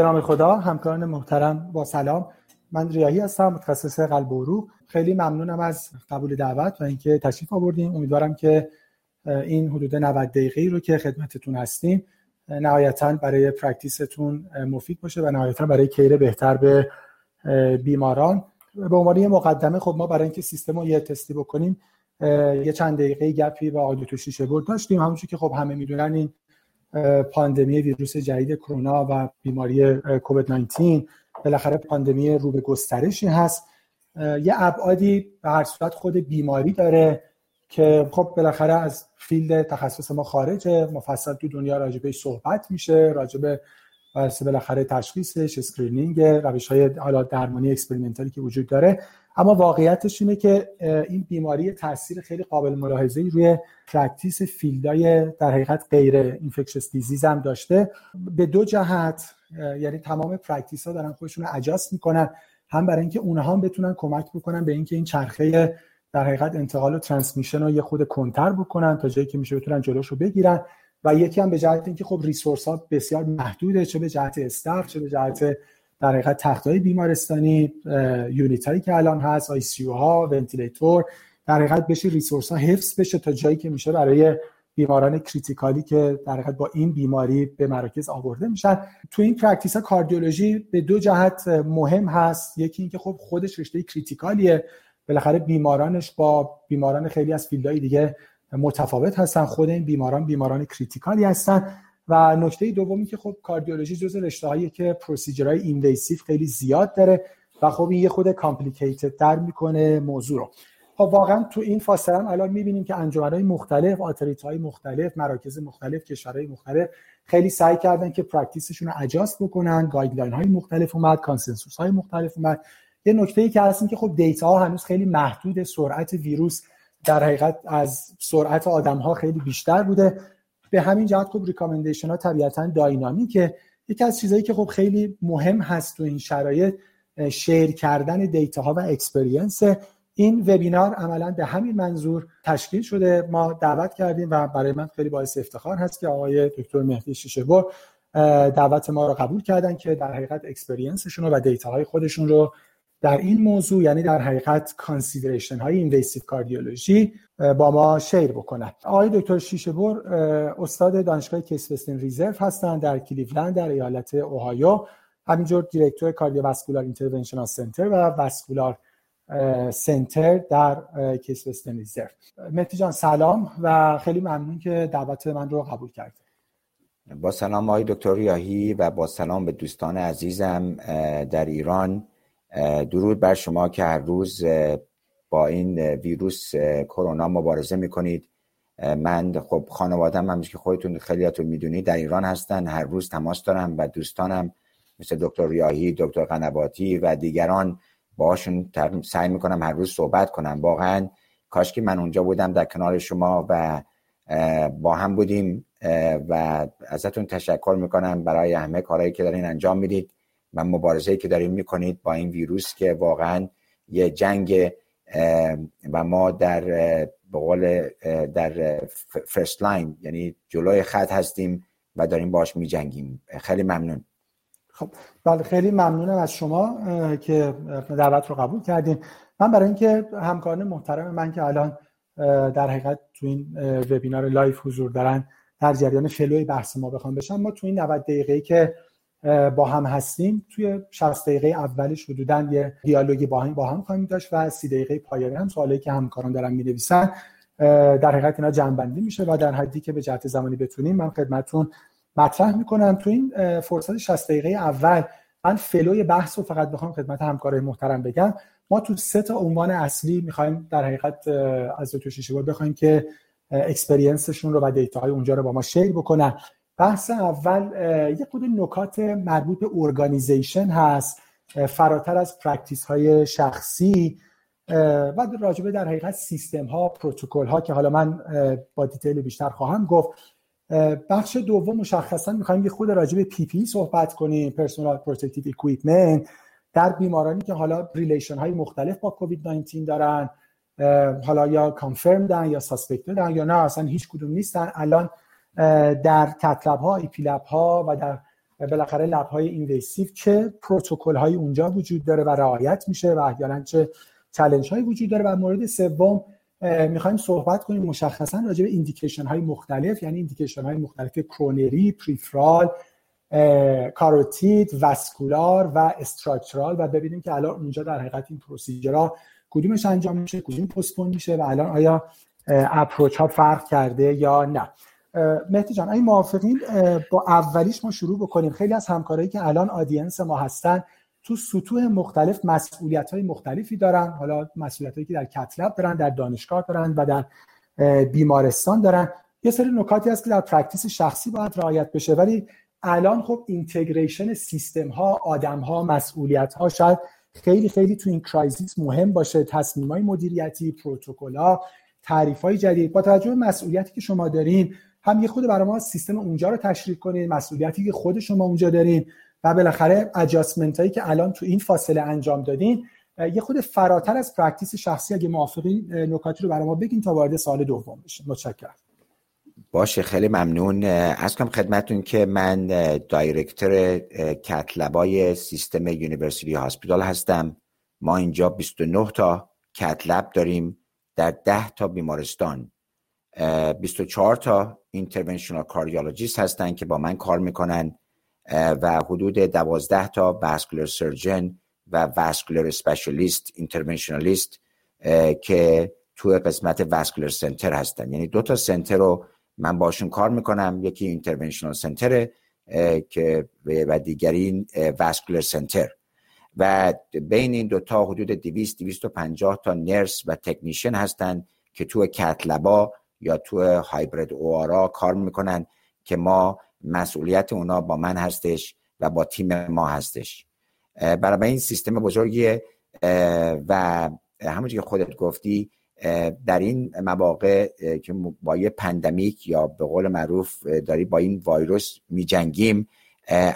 به نام خدا همکاران محترم با سلام. من ریاهی هستم متخصص قلب و عروق خیلی ممنونم از قبول دعوت و اینکه تشریف آوردیم امیدوارم که این حدود 90 دقیقه رو که خدمتتون هستیم نهایتا برای پرکتیستون مفید باشه و نهایتا برای کیر بهتر به بیماران. به عنوان یه مقدمه خب ما برای اینکه سیستم رو یه تستی بکنیم یه چند دقیقه گپی با آدیو شیشه برد داشتیم. همونجور که خب همه می‌دونن این پاندمی ویروس جدید کرونا و بیماری کووید 19 بالاخره پاندمی رو به گسترشی هست. یه ابعادی به هر صورت خود بیماری داره که خب بالاخره از field تخصص ما خارجه. مفصل تو دنیا راجبه صحبت میشه راجبه بالاخره تشخیصش screening روش های حالا درمانی experimental ی که وجود داره. اما واقعیتش اینه که این بیماری تاثیر خیلی قابل ملاحظه روی practice field ای در حقیقت غیر infectious disease هم داشته. به دو جهت یعنی تمام practice ها دارن خودشون رو adjust می‌کنن هم برای اینکه اونها هم بتونن کمک بکنن به اینکه این چرخه در حقیقت انتقال و transmission رو یه خود کنتر بکنن تا جایی که میشه بتونن جلوش رو بگیرن. و یکی هم به جهت اینکه خب resource ها بسیار محدوده چه به جهت staff چه به جهت در حقیقت تخت های بیمارستانی unit هایی که الان هست ICU ها ventilator در حقیقت بشه resource ها حفظ بشه تا جایی که میشه برای بیماران critical ی که در حقیقت با این بیماری به مراکز آورده میشن. تو این practice ها cardiology به دو جهت مهم هست. یکی اینکه خب خودش رشته critical یه. بالاخره بیمارانش با بیماران خیلی از field های دیگه متفاوت هستن. خود این بیماران بیماران critical ی هستن. و نکته دومی که خب cardiology جز رشته که procedure های invasive خیلی زیاد داره و خب این یه خورده complicated تر می‌کنه موضوع رو. خب واقعا تو این فاصله هم الان می‌بینیم که انجمنهای مختلف authority های مختلف مراکز مختلف کشورهای مختلف خیلی سعی کردن که practice شون رو adjust بکنن. guideline های مختلف اومد consensus های مختلف اومد. یه نکته ای که هست که خب data ها هنوز خیلی محدود سرعت ویروس در حقیقت از سرعت آدم ها خیلی بیشتر بوده. به همین جهت خب recommendation ها طبیعتا dynamic ه. یکی از چیزهایی که خب خیلی مهم هست تو این شرایط share کردن data ها و experience این وبینار عملا به همین منظور تشکیل شده. ما دعوت کردیم و برای من خیلی باعث افتخار هست که آقای دکتر مهدی شیشه‌بر دعوت ما رو قبول کردن که در حقیقت experience شون و data های خودشون رو در این موضوع یعنی در حقیقت consideration های invasive cardiology با ما share بکنن. آقای دکتر شیشه‌بر استاد دانشگاه Case Reserve هستند در کلیولند در ایالت اوهایو. همینجور director cardiovascular interventional center و vascular center در Case Western Reserve. مهدی جان سلام و خیلی ممنون که دعوت من رو قبول کرد با سلام آقای دکتر ریاهی و با سلام به دوستان عزیزم در ایران. درود بر شما که هر روز با این ویروس کرونا مبارزه می‌کنید. من خب خانوادم هم که خودتون خیلیاتون می‌دونید در ایران هستن هر روز تماس دارم و دوستانم مثل دکتر ریاهی دکتر قنواتی و دیگران باهاشون سعی می‌کنم هر روز صحبت کنم. واقعا کاش که من اونجا بودم در کنار شما و با هم بودیم و ازتون تشکر می‌کنم برای همه کارهایی که دارین انجام می‌دید. و مبارزه که داریم می‌کنید با این ویروس که واقعا یه جنگ و ما در بقول در first line یعنی جلوی خط هستیم و داریم باش میجنگیم. خیلی ممنون. خب بله خیلی ممنونم از شما که دعوت رو قبول کردین من برای اینکه همکاران محترم من که الان در حقیقت تو این وبینار live حضور دارن در جریان flow ی بحث ما بخوام بشن ما تو این 90 دقیقه که با هم هستیم. توی 60 دقیقه اولش حدودا یه دیالوگی با هم با هم خواهیم داشت و 30 دقیقه پایانی هم سوالی که همکاران دارن می‌نویسن در حقیقت اینا جنبندی میشه و در حدی که به جهت زمانی بتونیم من خدمتتون مطرح می‌کنم. تو این فرصت 60 دقیقه اول من فلوی بحث رو فقط بخوام خدمت همکارای محترم بگم. ما تو سه تا عنوان اصلی می‌خوایم در حقیقت از دو شیشه بخوایم که اکسپریانسشون رو و دیتاهای اونجا رو با ما شیر بکنن. بحث اول یه خورده نکات مربوط به organization هست فراتر از practice های شخصی و راجع به در حقیقت سیستم ها پروتکل ها که حالا من با detail بیشتر خواهم گفت. بخش دوم مشخصا می‌خوایم یه خورده راجع به PPE صحبت کنیم personal protective equipment در بیمارانی که حالا relation های مختلف با کووید 19 دارن حالا یا confirm یا suspect یا نه اصلا هیچ کدوم نیستن. الان در cath lab ها EP lab ها و در بالاخره lab های invasive چه پروتکل های اونجا وجود داره و رعایت میشه و احیانا چه چالش های وجود داره. و مورد سوم می‌خوایم صحبت کنیم مشخصا راجع به indication های مختلف یعنی indication های مختلف coronary peripheral carotid vascular و structural و ببینیم که الان اونجا در حقیقت این procedure ها کدومش انجام میشه کدوم postpone میشه و الان آیا approach ها فرق کرده یا نه. مهدی جان این موافقین با اولیش ما شروع بکنیم. خیلی از همکارایی که الان audience ما هستن تو سطوح مختلف مسئولیت های مختلفی دارن. حالا مسئولیت هایی که در cath lab دارن در دانشگاه دارن و در بیمارستان دارن. یه سری نکاتی هست که در practice شخصی باید رعایت بشه ولی الان خب integration سیستم ها آدم ها مسئولیت ها شاید خیلی خیلی تو این crisis مهم باشه. تصمیم های مدیریتی پروتکل ها تعریف های جدید. با توجه مسئولیتی که شما دارین هم یه خورده برای ما سیستم اونجا رو تشریح کنین مسئولیتی که خود شما اونجا دارین و بالاخره adjustment هایی که الان تو این فاصله انجام دادین یه خورده فراتر از practice شخصی اگه موافقین نکاتی رو برای ما بگین تا وارد سوال دوم بشیم متشکرم. باشه خیلی ممنون. عرض کنم خدمتون که من director cath lab ای سیستم University Hospital هستم. ما اینجا 29 تا cath lab داریم در 10 تا بیمارستان. 24 تا interventional cardiologist هستن که با من کار می‌کنن و حدود 12 تا vascular surgeon و vascular specialist interventionalist که تو قسمت vascular center هستن. یعنی دو تا center رو من باشون کار می‌کنم. یکی interventional center که و دیگری واسکولر سنتر و بین این دوتا حدود 200 250 تا نرس و تکنیشن هستن که تو کتلبا یا تو هایبرد اوارا کار می‌کنن که ما مسئولیت اونا با من هستش و با تیم ما هستش. برای این سیستم بزرگیه و همونجور که خودت گفتی در این مواقع که با یه pandemic یا به قول معروف داری با این ویروس می جنگیم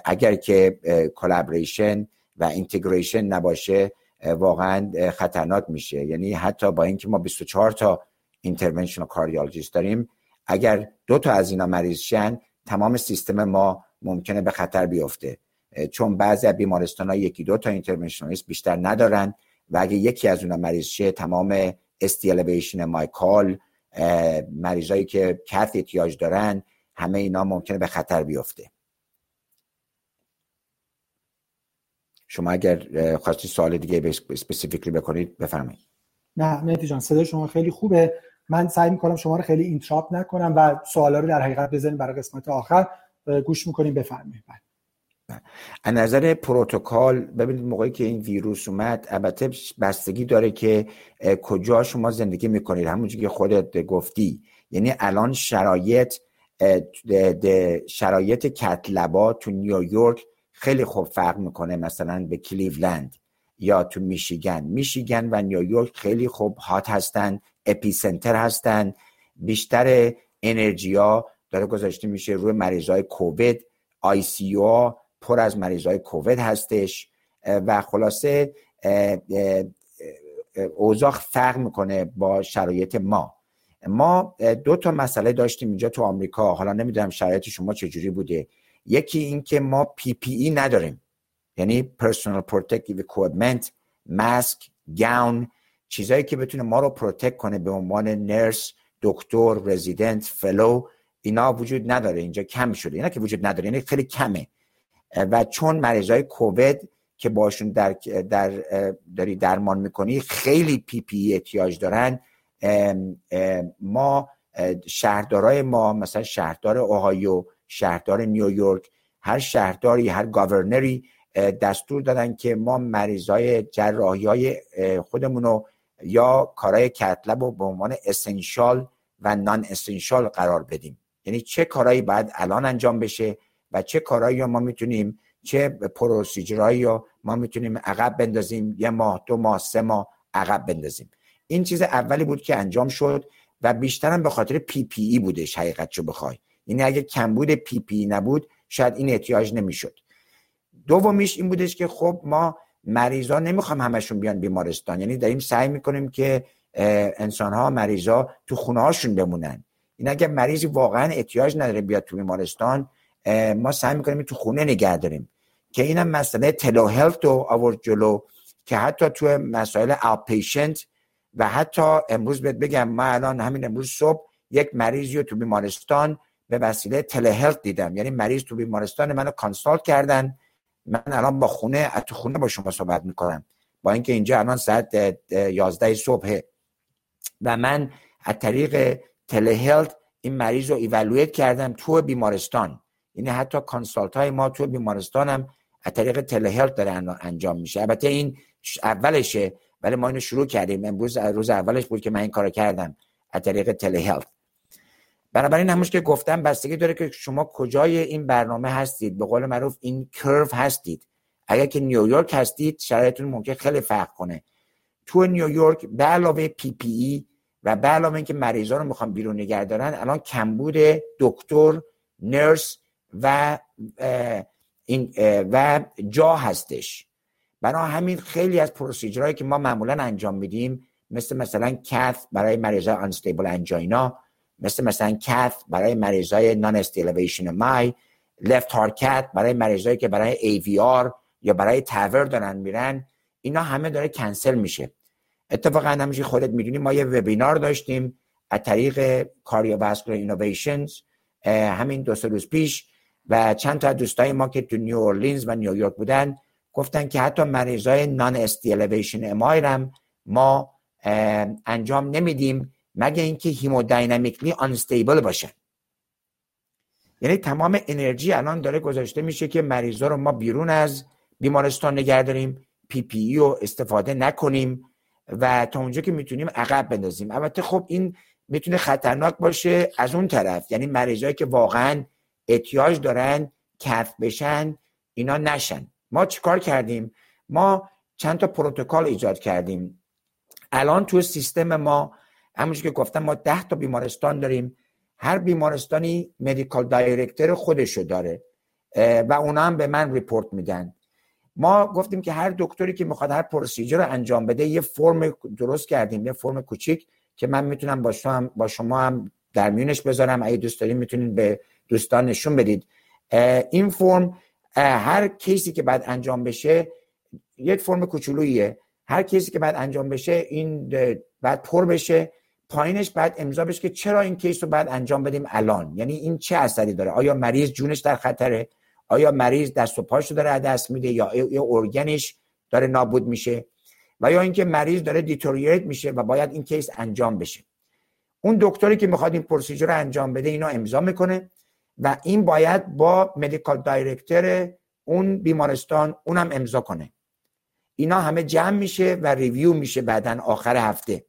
اگر که collaboration و integration نباشه واقعا خطرناک میشه. یعنی حتی با اینکه ما 24 تا interventional cardiologist داریم. اگر دو تا از اینا مریض شن تمام سیستم ما ممکنه به خطر بیفته. چون بعضی از بیمارستان ها یکی دو تا interventionalist بیشتر ندارن و اگه یکی از اونا مریض شه تمام ST elevation MI کل مریضایی که cath احتیاج دارن همه اینا ممکنه به خطر بیفته. شما اگر خواستی سوال دیگه specifically بکنید بفرمایید. نه مهدی جان صدای شما خیلی خوبه. من سعی می‌کنم شما رو خیلی interrupt نکنم و سوالا رو در حقیقت بزنیم برای قسمت آخر. گوش می‌کنیم بفرمایید. بله. از نظر پروتکل ببینید موقعی که این ویروس اومد البته بستگی داره که کجا شما زندگی می‌کنید. همونجوری که خودت گفتی. یعنی الان شرایط شرایط کتلبا تو نیویورک خیلی خوب فرق می‌کنه مثلا به کلیولند یا تو میشیگن. میشیگن و نیویورک خیلی خوب هات هستن. اپی سنتر هستن. بیشتر انرژی ها داره گذاشته میشه روی مریض های کووید. آی سی او پر از مریض های کووید هستش. و خلاصه اوضاع فرق می‌کنه با شرایط ما. ما دو تا مسئله داشتیم اینجا تو آمریکا. حالا نمی‌دونم شرایط شما چجوری بوده. یکی این که ما PPE نداریم. یعنی Personal Protective Equipment ماسک gown چیزایی که بتونه ما رو protect کنه به عنوان nurse دکتر resident fellow اینا وجود نداره. اینجا کم شده. اینا که وجود نداره یعنی خیلی کمه. و چون مریضای کووید که باشون در, در داری درمان می‌کنی خیلی PPE احتیاج دارن. ما شهردارای ما مثلا شهردار اوهایو شهردار نیویورک هر شهرداری هر governor ی دستور دادن که ما مریضای جراحی های خودمونو یا کارهای cath lab رو به عنوان essential و non-essential قرار بدیم. یعنی چه کارهایی باید الان انجام بشه و چه کارهایی ما می‌تونیم چه procedure هایی ما می‌تونیم عقب بندازیم یه ماه دو ماه سه ماه عقب بندازیم. این چیز اولی بود که انجام شد و بیشترم به خاطر PPE بودش حقیقت بخوای. یعنی اگه کمبود PPE نبود شاید این احتیاج نمی‌شد. دومیش این بودش که خب ما مریضا نمی‌خوام همشون بیان بیمارستان. یعنی داریم سعی می‌کنیم که انسان ها مریضا تو خونه هاشون بمونن. این اگه مریضی واقعا احتیاج نداره بیاد تو بیمارستان ما سعی می‌کنیم تو خونه نگه داریم. که اینم مسئله تلو هلت رو آورد جلو که حتی تو مسائل پیشنت و حتی امروز بهت بگم ما الان همین امروز صبح یک مریضی رو تو بیمارستان به وسیله هلت دیدم. یعنی مریض تو بیمارستان منو کانسالت کردن. من الان با خونه تو خونه با شما صحبت می‌کنم. با اینکه اینجا الان ساعت 11 صبح و من از طریق هلت این مریض رو ایوالویت کردم تو بیمارستان. یعنی حتی کانسالت های ما تو بیمارستان هم از طریق تلهلت داره انجام میشه. البته این اولشه ولی ما اینو شروع کردیم. امروز روز اولش بود که من این کارو کردم از طریق تلهلت بنابراین همونش که گفتم بستگی داره که شما کجای این برنامه هستید. به قول معروف این کرو هستید. اگر که نیویورک هستید شرایطتون ممکن خیلی فرق کنه. تو نیویورک به علاوه PPE و به علاوه اینکه مریضا رو می‌خوام بیرون نگه دارن الان کمبود دکتر nurse و این و جا هستش. برای همین خیلی از procedure هایی که ما معمولا انجام میدیم مثل مثلا cath برای مریضای unstable angina مثل مثلا cath برای مریضای non-ST elevation MI left heart cath برای مریضایی که برای AVR یا برای TAVR دارن میرن اینا همه داره کنسل میشه. اتفاقا همیشه خودت می‌دونی ما یه وبینار داشتیم از طریق Cardiovascular Innovations همین دو سه روز پیش و چند تا دوستای ما که تو نیو اورلینز و نیویورک بودن گفتن که حتی مریضای non-ST elevation MI هم ما انجام نمیدیم. مگه اینکه hemodynamically unstable باشه. یعنی تمام انرژی الان داره گذاشته میشه که مریضا رو ما بیرون از بیمارستان نگه داریم پی پی ای رو استفاده نکنیم و تا اونجا که می‌تونیم عقب بندازیم. البته خب این می‌تونه خطرناک باشه از اون طرف. یعنی مریضایی که واقعا احتیاج دارن کف بشن اینا نشن. ما چیکار کردیم؟ ما چند تا پروتکل ایجاد کردیم. الان تو سیستم ما همونش که گفتم ما ده تا بیمارستان داریم. هر بیمارستانی medical director خودشو داره و اونا هم به من report میدن. ما گفتیم که هر دکتری که می‌خواد هر procedure رو انجام بده یه فرم درست کردیم یه فرم کوچیک که من می‌تونم با شما هم, با شما هم در میونش بذارم. اگه دوست داریم می‌تونید به دوستان نشون بدید. این فرم هر case ی که باید انجام بشه یک فرم کوچولوییه. هر case ی که باید انجام بشه این باید پر بشه. پایینش باید امضا بشه که چرا این case رو باید انجام بدیم الان؟ یعنی این چه اثری داره؟ آیا مریض جونش در خطره؟ آیا مریض دست و پاشو داره دست میده یا یه organ ش داره نابود میشه؟ و یا اینکه مریض داره deteriorate میشه و باید این case انجام بشه. اون دکتری که می‌خواد این procedure رو انجام بده اینو امضا می‌کنه و این باید با medical director اون بیمارستان اونم امضا کنه. اینا همه جمع میشه و review میشه بعدا آخر هفته.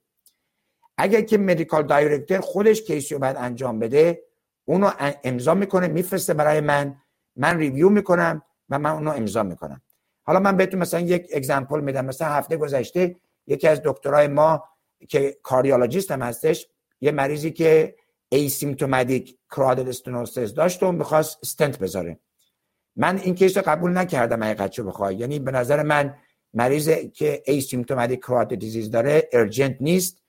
اگر که medical director خودش case ی رو باید انجام بده اونو امضا می‌کنه میفرسته برای من من review می‌کنم و من اونو امضا می‌کنم. حالا من بهتون مثلا یک example میدم. مثلا هفته گذشته یکی از دکترای ما که cardiologist هم هستش یه مریضی که asymptomatic carotid stenosis داشت و می‌خواست استنت بذاره. من این case رو قبول نکردم حقیقت بخوای. یعنی به نظر من مریض که asymptomatic carotid disease داره urgent نیست.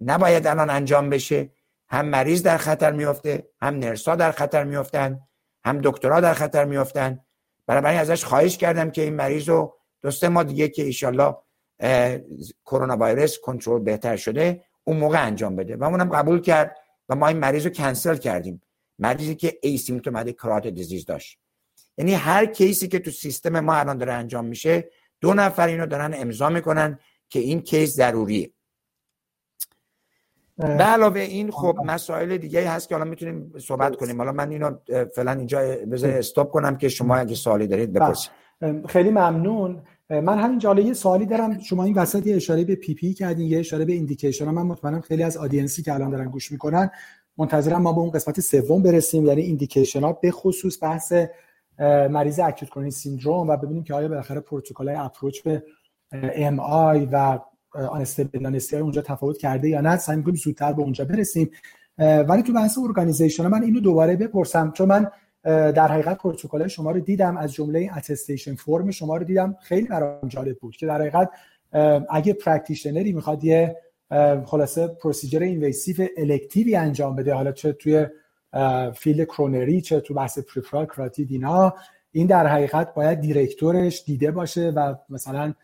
نباید الان انجام بشه. هم مریض در خطر میفته هم nurse ا در خطر میفتن هم دکترها در خطر میفتن برای ازش خواهش کردم که این مریض رو دو سه ماه دیگه که ایشالله کرونا ویروس کنترل بهتر شده اون موقع انجام بده. و اونم قبول کرد و ما این مریض رو کنسل کردیم. مریضی که asymptomatic carotid disease داشت. یعنی هر case ی که تو سیستم ما الان داره انجام میشه دو نفر اینو دارن امضا می‌کنن که این case ضروریه. به علاوه این خب مسائل دیگه هست که حالا می‌تونیم صحبت کنیم. حالا من اینو فعلا اینجا بذار stop کنم که شما اگه سوالی دارید بله. بپرسید. خیلی ممنون. من همین جا یه سوالی دارم. شما این وسط یه اشاره به PPE کردین یه اشاره به indication. من مطمئنم خیلی از audience ی که الان دارن گوش می‌کنن منتظرم ما به اون قسمت سوم برسیم. یعنی indication ها به خصوص بحث مریض acute coronary syndrome و ببینیم که آیا بالاخره پروتکل approach به MI و unstable NSTEMI اونجا تفاوت کرده یا نه سعی می‌کنیم زودتر به اونجا برسیم. ولی تو بحث organization من اینو دوباره بپرسم چون من در حقیقت پروتکل شما رو دیدم از جمله attestation form شما رو دیدم خیلی برام جالب بود که در حقیقت اگه practitioner ی می‌خواد یه خلاصه procedure invasive elective ی انجام بده حالا چه توی field coronary چه تو بحث peripheral carotid اینا این در حقیقت باید director ش دیده باشه و مثلا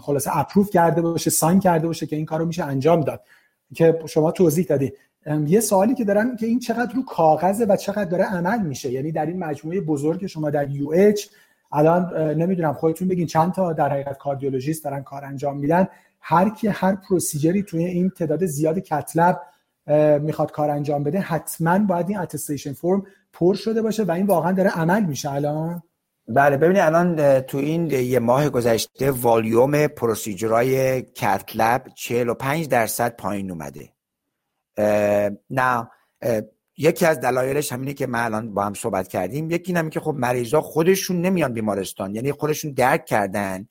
خلاصه approve کرده باشه sign کرده باشه که این کارو میشه انجام داد. که شما توضیح دادی یه سوالی که دارن که این چقدر رو کاغذه و چقدر داره عمل میشه. یعنی در این مجموعه بزرگ شما در UH الان نمی‌دونم خودتون بگین چند تا در حقیقت cardiologist دارن کار انجام میدن. هر کی هر پروسیجری توی این تعداد زیاد کتلب می‌خواد کار انجام بده حتما باید این اتستیشن فرم پر شده باشه و این واقعا داره عمل میشه. الان؟ بله ببینید الان تو این یه ماه گذشته والیوم پروسیجرهای کتلب 45 درصد پایین اومده. نه یکی از دلایلش همینه که ما الان با هم صحبت کردیم. یکی اینه که خب مریضا خودشون نمیان بیمارستان یعنی خودشون درک کردن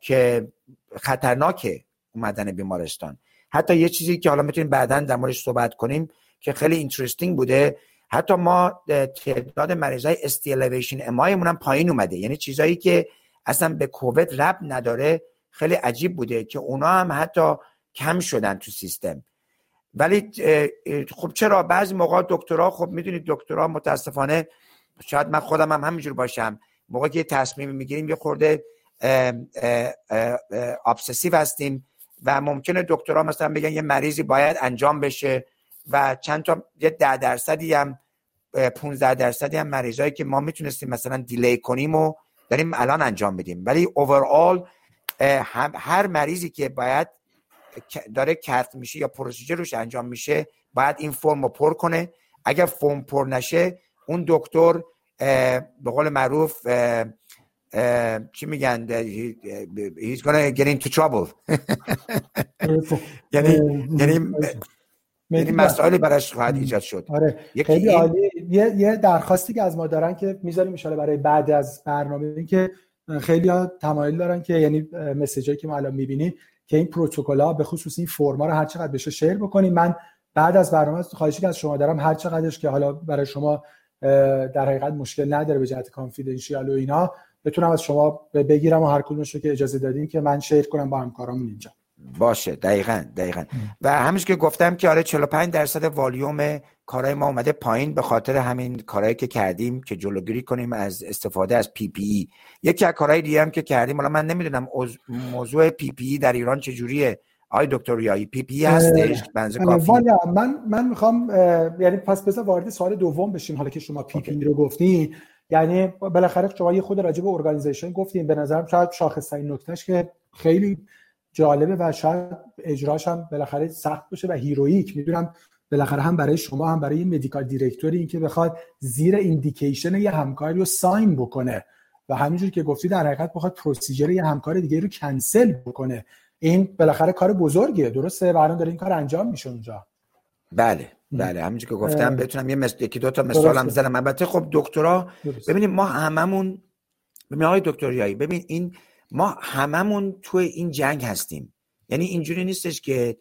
که خطرناکه اومدن بیمارستان. حتی یه چیزی که حالا می‌تونیم بعدا در موردش صحبت کنیم که خیلی interesting بوده حتی ما تعداد مریضای ST elevation MI مون هم پایین اومده. یعنی چیزایی که اصلا به کووید ربط نداره خیلی عجیب بوده که اونا هم حتی کم شدن تو سیستم. ولی خب چرا؟ بعضی موقع دکترا خب می‌دونید دکترا متاسفانه شاید من خودم هم همینجور باشم. موقع که تصمیم می‌گیریم یه خورده ابسسیو هستیم و ممکنه دکترها مثلا بگن یه مریضی باید انجام بشه. و چند تا یه ده درصدی هم 15 درصدی هم مریضایی که ما می‌تونستیم مثلا دیلی کنیم و داریم الان انجام بدیم ولی اوورال هر مریضی که باید داره کت میشه یا پروسیجر روش انجام میشه باید این فرم رو پر کنه. اگر فرم پر نشه اون دکتر به قول معروف چی میگن؟ he's gonna get into trouble. یعنی یعنی یعنی مسائلی براش خواهد ایجاد شد. آره. خیلی عالی. یه،, یه درخواستی که از ما دارن که می‌ذاریم ان برای بعد از برنامه این که خیلی ها تمایل دارن که یعنی مسیجایی که ما الان می‌بینیم که این پروتکل به خصوص این فرما رو هر چقدر بشه share بکنیم. من بعد از برنامه خواهشی که از شما دارم هر چقدرش که حالا برای شما در حقیقت مشکل نداره به جهت confidential و اینا بتونم از شما بگیرم و هر کدومش رو که اجازه دادین که من share کنم با همکارامون اینجا. باشه دقیقا دقیقا. و همیشه که گفتم که آره 45 درصد والیوم کارهای ما اومده پایین به خاطر همین کارهایی که کردیم که جلوگیری کنیم از استفاده از PPE. یکی از کارهای دیگه هم که کردیم حالا من نمی‌دونم موضوع PPE در ایران چجوریه. آقای دکتر ریایی PPE هستش؟ به اندازه کافی. من من می‌خوام یعنی پس بذار وارد سوال دوم بشیم حالا که شما PPE رو گفتین یعنی بالاخره شما یه خورده راجع به organization گفتیم. به نظرم شاید شاخصترین نکتهش که خیلی جالبه و شاید اجراش هم بالاخره سخت باشه و heroic می‌دونم بالاخره هم برای شما هم برای medical director ی اینکه بخواد زیر indication یه همکاری رو sign بکنه. و همینجور که گفتی در حقیقت بخواد پروسیجر یه همکار دیگه رو کنسل بکنه. این بالاخره کار بزرگیه درسته؟ برام داره این کار انجام میشه اونجا. بله بله. همینجور که گفتم بتونم یه مثل یکی دو تا مثال هم بزنم. البته خب دکترا ببینید ما هممون ببینید آقای دکتریایی ببین این ما هممون توی این جنگ هستیم. یعنی اینجوری نیستش که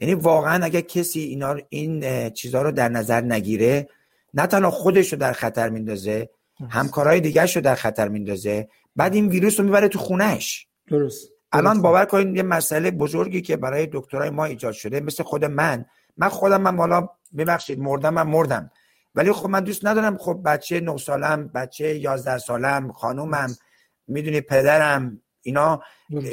یعنی واقعا اگر کسی اینا این چیزها رو در نظر نگیره نه تنها خودش رو در خطر میندازه همکارای دیگه رو در خطر میندازه بعد این ویروس رو می‌بره تو خونهش. درست. الان باور کنید یه مسئله بزرگی که برای دکترای ما ایجاد شده مثل خود من. من خودم من بالا ببخشید مردم من مردم. ولی خب من دوست ندارم خب بچه 9 سالم بچه 11 سالم خانومم می‌دونی پدرم اینا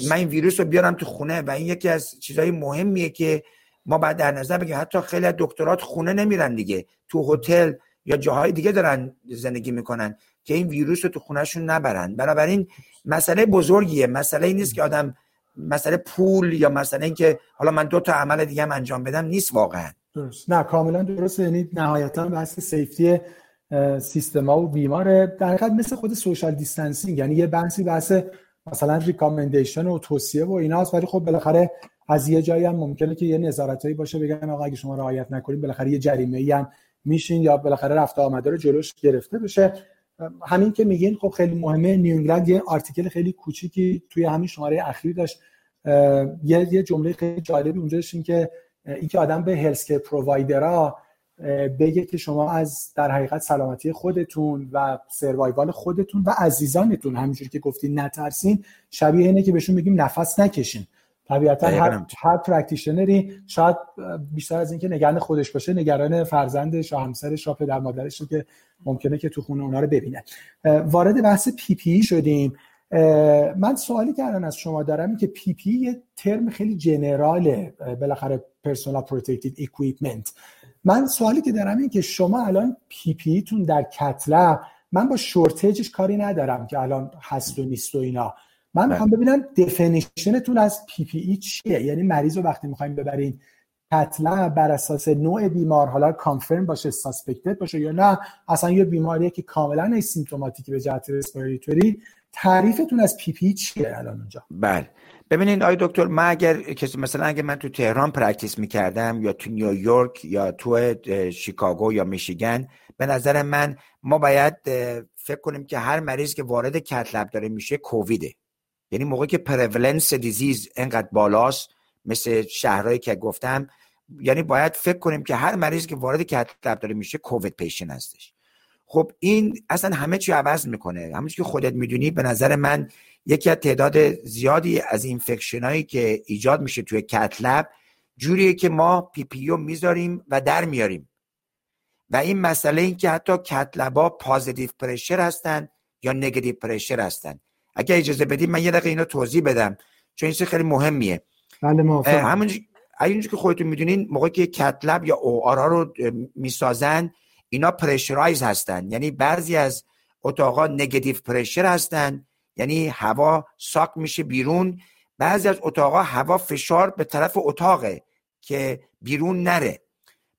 من این ویروس رو بیارم تو خونه و این یکی از چیزهای مهمیه که ما بعد در نظر بگیم حتی خیلی از دکترات خونه نمیرن دیگه. تو هتل یا جاهای دیگه دارن زندگی می‌کنن که این ویروس رو تو خونهشون نبرن. بنابراین مسئله بزرگیه. مسئله نیست که آدم مسئله پول یا مسئله اینکه حالا من دو تا عمل دیگه هم انجام بدم نیست واقعا. درست. نه کاملا درست یعنی نهایتا بحث safety سیستما و بیمار در حقیقت مثل خود social distancing یعنی یه بحثی بحث مثلا recommendation و توصیه و ایناست ولی خب بالاخره از یه جایی هم ممکنه که یه نظارتایی باشه بگن آقا اگه شما رعایت نکنید بالاخره یه جریمه ای هم میشین یا بالاخره رفته آمده رو جلوش گرفته بشه. همین که میگین خب خیلی مهمه. نیو انگلند یه آرتیکل خیلی کوچیکی توی همین شماره اخیر داشت. یه یه جمله خیلی جالبی اونجا داشت که اینکه آدم به هلس پرووایدرها بگه که شما از در حقیقت سلامتی خودتون و سروایوال خودتون و عزیزانتون همینجوری که گفتین نترسین شبیه اینه که بهشون بگیم نفس نکشین. طبیعتا هر, هر practitioner ی شاید بیشتر از اینکه نگران خودش باشه نگران فرزندش یا همسرش یا پدر مادرش که ممکنه که تو خونه اونا رو ببینه. وارد بحث PPE شدیم. من سوالی که الان از شما دارم این که PPE یه ترم خیلی general ه بالاخره personal protective equipment من سوالی که دارم این که شما الان PPE تون در cath lab من با shortage ش کاری ندارم که الان هست و نیست و اینا. من می‌خوام بله. ببینم definition تون از PPE چیه؟ یعنی مریض رو وقتی می‌خوایم ببرین cath lab بر اساس نوع بیمار حالا confirm باشه suspected باشه یا نه اصلا یه بیماریه که کاملا asymptomatic ی به جهت respiratory تعریفتون از PPE چیه الان اونجا؟ بله. ببینید آقای دکتر من اگر کسی مثلا اگر من تو تهران practice می‌کردم یا تو نیویورک یا تو شیکاگو یا میشیگن به نظر من ما باید فکر کنیم که هر مریض که وارد cath lab داره میشه کوویده. یعنی موقعی که prevalence disease انقدر بالاست مثل شهرهایی که گفتم یعنی باید فکر کنیم که هر مریض که وارد cath lab داره میشه COVID patient هستش. خب این اصلا همه چی عوض می‌کنه. همون که خودت می‌دونی به نظر من یکی از تعداد زیادی از infection هایی که ایجاد میشه توی cath lab جوریه که ما پی پی او می‌ذاریم و در میاریم. و این مسئله این که حتی cath lab ا positive pressure هستن یا negative pressure هستن. اگه اجازه بدید من یه دقیقه اینو توضیح بدم چون این خیلی مهمیه. بله همونجور که خودتون می‌دونین موقعی که cath lab یا OR ا رو می‌سازن اینا pressurized هستن. یعنی بعضی از اتاقا negative pressure هستن. یعنی هوا suck میشه بیرون. بعضی از اتاقا هوا فشار به طرف اتاقه که بیرون نره.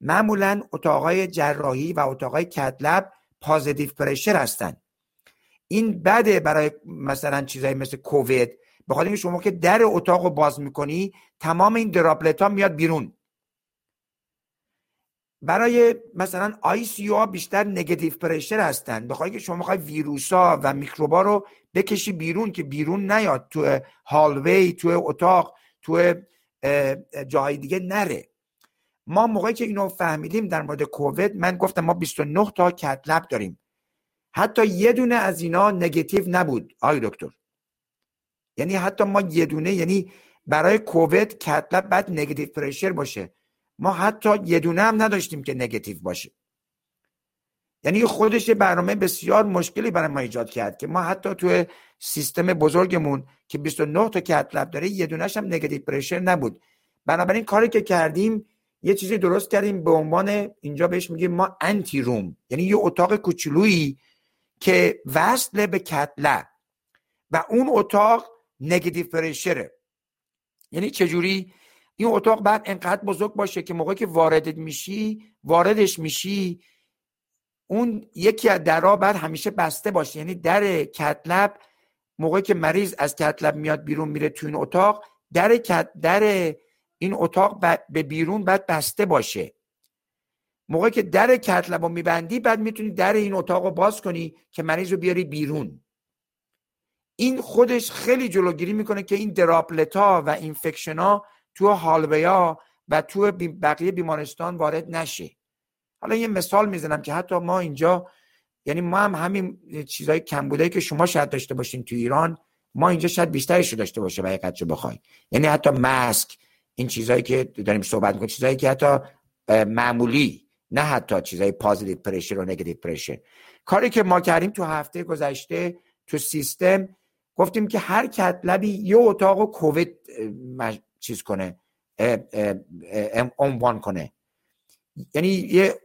معمولا اتاقای جراحی و اتاقای کتلب پازیتیو پرشر هستن. این بده برای مثلا چیزایی مثل کووید. بخاطر اینکه شما که در اتاق رو باز می‌کنی تمام این دراپلت ها میاد بیرون. برای مثلا آی سی ها بیشتر نگتیو پرشر هستن. بخوای که شما می‌خوای ویروس ها و میکروبا رو بکشی بیرون که بیرون نیاد تو هالوی تو اتاق تو جای دیگه نره. ما موقعی که اینو فهمیدیم در مورد کووید من گفتم ما 29 تا کتلب داریم. حتی یه دونه از اینا نگتیو نبود آی دکتر. یعنی حتی ما یه دونه یعنی برای کووید کتلب بعد نگتیو پرشر باشه. ما حتی یه دونه هم نداشتیم که نگتیو باشه. یعنی خودش برنامه بسیار مشکلی برای ما ایجاد کرد که ما حتی توی سیستم بزرگمون که 29 تا کتلب داره یه دونهش هم نگتیو پرشر نبود. بنابراین کاری که کردیم یه چیزی درست کردیم به عنوان اینجا بهش میگیم ما انتی روم یعنی یه اتاق کوچولویی که وصل به کتلب و اون اتاق نگتیو پرشره یعنی چجوری؟ این اتاق بعد انقدر بزرگ باشه که موقعی که وارد میشی واردش میشی اون یکی از درا بعد همیشه بسته باشه. یعنی در کتلب موقعی که مریض از کتلب میاد بیرون میره تو این اتاق در در این اتاق به بیرون بعد بسته باشه. موقعی که در کتلب رو میبندی بعد می‌تونی در این اتاق رو باز کنی که مریض رو بیاری بیرون. این خودش خیلی جلوگیری می‌کنه که این دراپلت ها و اینفکشن ها تو هالویا و تو بقیه بیمارستان وارد نشه حالا یه مثال می‌زنم که حتی ما اینجا یعنی ما هم همین چیزای کم بوده که شما شاید داشته باشین تو ایران ما اینجا شاید بیشترش رو داشته باشه و چه بخوای یعنی حتی ماسک این چیزایی که داریم صحبت می‌کنیم چیزایی که حتی معمولی نه حتی چیزای پازیتیو پرشر و نگاتیو پرشر کاری که ما کردیم تو هفته گذشته تو سیستم گفتیم که هر کتلبی یه اتاق کووید چیز کنه عنوان کنه. یعنی یه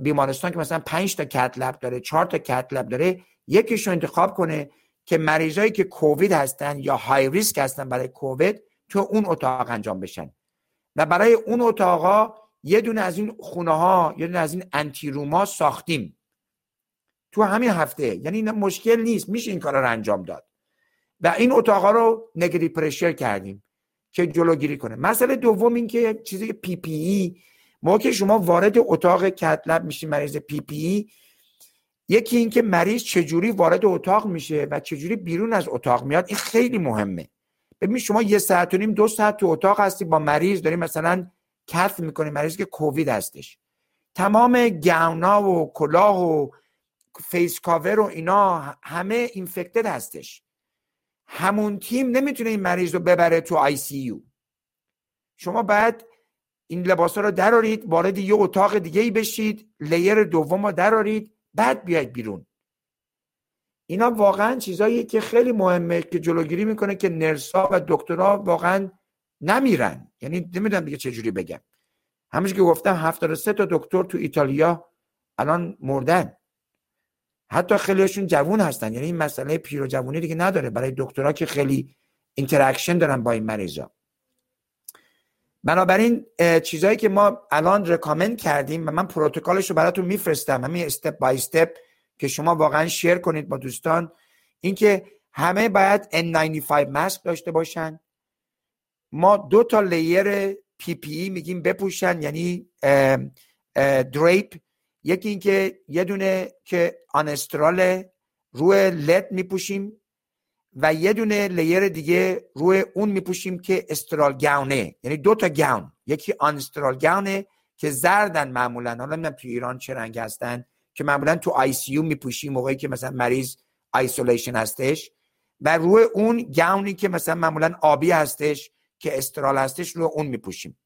بیمارستان که مثلا 5 تا کتلب داره 4 تا کتلب داره یکیش رو انتخاب کنه که مریضایی که کووید هستن یا های ریسک هستن برای کووید تو اون اتاق انجام بشن. و برای اون اتاقا یه دونه از این خونه ها یه دونه از این انتی روما ساختیم. تو همین هفته. یعنی مشکل نیست. میشه این کار رو انجام داد. و این اتاقا رو negative pressure کردیم. که جلوگیری کنه. مسئله دوم این که چیزی PPE ما که شما وارد اتاق cath lab میشین مریض PPE یکی این که مریض چجوری وارد اتاق میشه و چجوری بیرون از اتاق میاد این خیلی مهمه. ببین شما یه ساعت و نیم دو ساعت تو اتاق هستی با مریض داری مثلا cath می‌کنی مریض که کووید هستش. تمام gown ا و کلاه و face cover و اینا همه infected هستش. همون تیم نمی‌تونه این مریض رو ببره تو ICU. شما باید این لباس رو درارید وارد یه اتاق دیگه ای بشید layer دوم رو درارید بعد بیاید بیرون. اینا واقعا چیزایی که خیلی مهمه که جلوگیری می‌کنه که nurse ا و دکترها واقعا نمیرن. یعنی نمی‌دونم دیگه چجوری بگم. همونش که گفتم 73 تا دکتر تو ایتالیا الان مردن. حتی خیلیشون جوون هستن. یعنی این مسئله پیر و جوونی دیگه نداره. برای دکترها که خیلی interaction دارن با این مریضا. بنابراین چیزهایی که ما الان recommend کردیم و من پروتکلش رو براتون میفرستم همین step by step که شما واقعا share کنید با دوستان اینکه همه باید N95 ماسک داشته باشن. ما دو تا layer PPE میگیم بپوشن یعنی drape یکی اینکه یه دونه که unsterile روی lead میپوشیم و یه دونه layer دیگه روی اون میپوشیم که sterile gown ه. یعنی دو تا gown. یکی unsterile gown ه که زردن معمولا. حالا نمی‌دونم تو ایران چه رنگ هستن که معمولا تو ICU میپوشیم موقعی که مثلا مریض isolation هستش. و روی اون gown ی که مثلا معمولا آبی هستش که sterile هستش روی اون میپوشیم.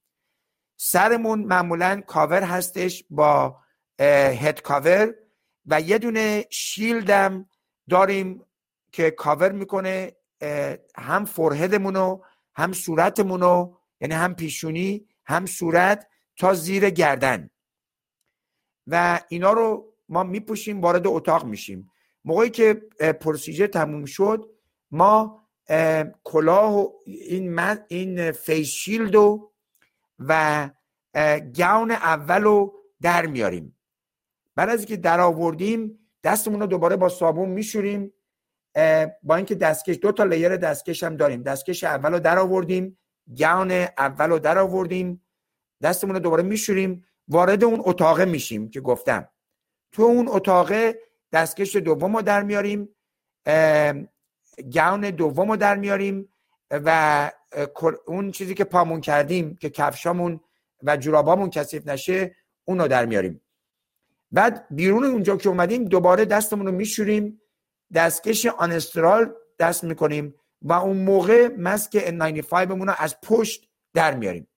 سرمون معمولا کاور هستش با head cover و یه دونه shield م داریم که کاور می‌کنه هم forehead مونو هم صورتمونو یعنی هم پیشونی هم صورت تا زیر گردن. و اینا رو ما میپوشیم وارد اتاق میشیم. موقعی که procedure تموم شد ما کلاه و این, این face shield و, و gown اول رو در میاریم. بعد از اینکه در آوردیم دستمون رو دوباره با صابون میشوریم با اینکه دستکش دو تا layer دستکش هم داریم. دستکش اول رو در آوردیم gown اول رو در آوردیم دستمون رو دوباره میشوریم وارد اون اتاقه میشیم که گفتم. تو اون اتاقه دستکش دوم رو در میاریم گاون دوم رو در میاریم و اون چیزی که پامون کردیم که کفشامون و جورابامون کثیف نشه اون رو در میاریم. بعد بیرون اونجا که اومدیم دوباره دستمون رو میشوریم دستکش آنسترال دست می‌کنیم و اون موقع مسک N95 بمونه از پشت در میاریم.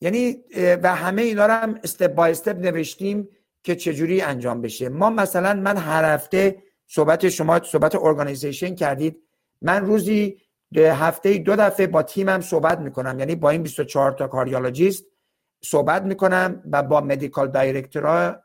یعنی و همه اینا رو هم step by step نوشتیم که چجوری انجام بشه. ما مثلا من هر هفته صحبت شما صحبت organization کردید. من روزی هفته دو دفعه با تیمم صحبت می‌کنم. یعنی با این 24 تا cardiologist صحبت می‌کنم و با medical director ها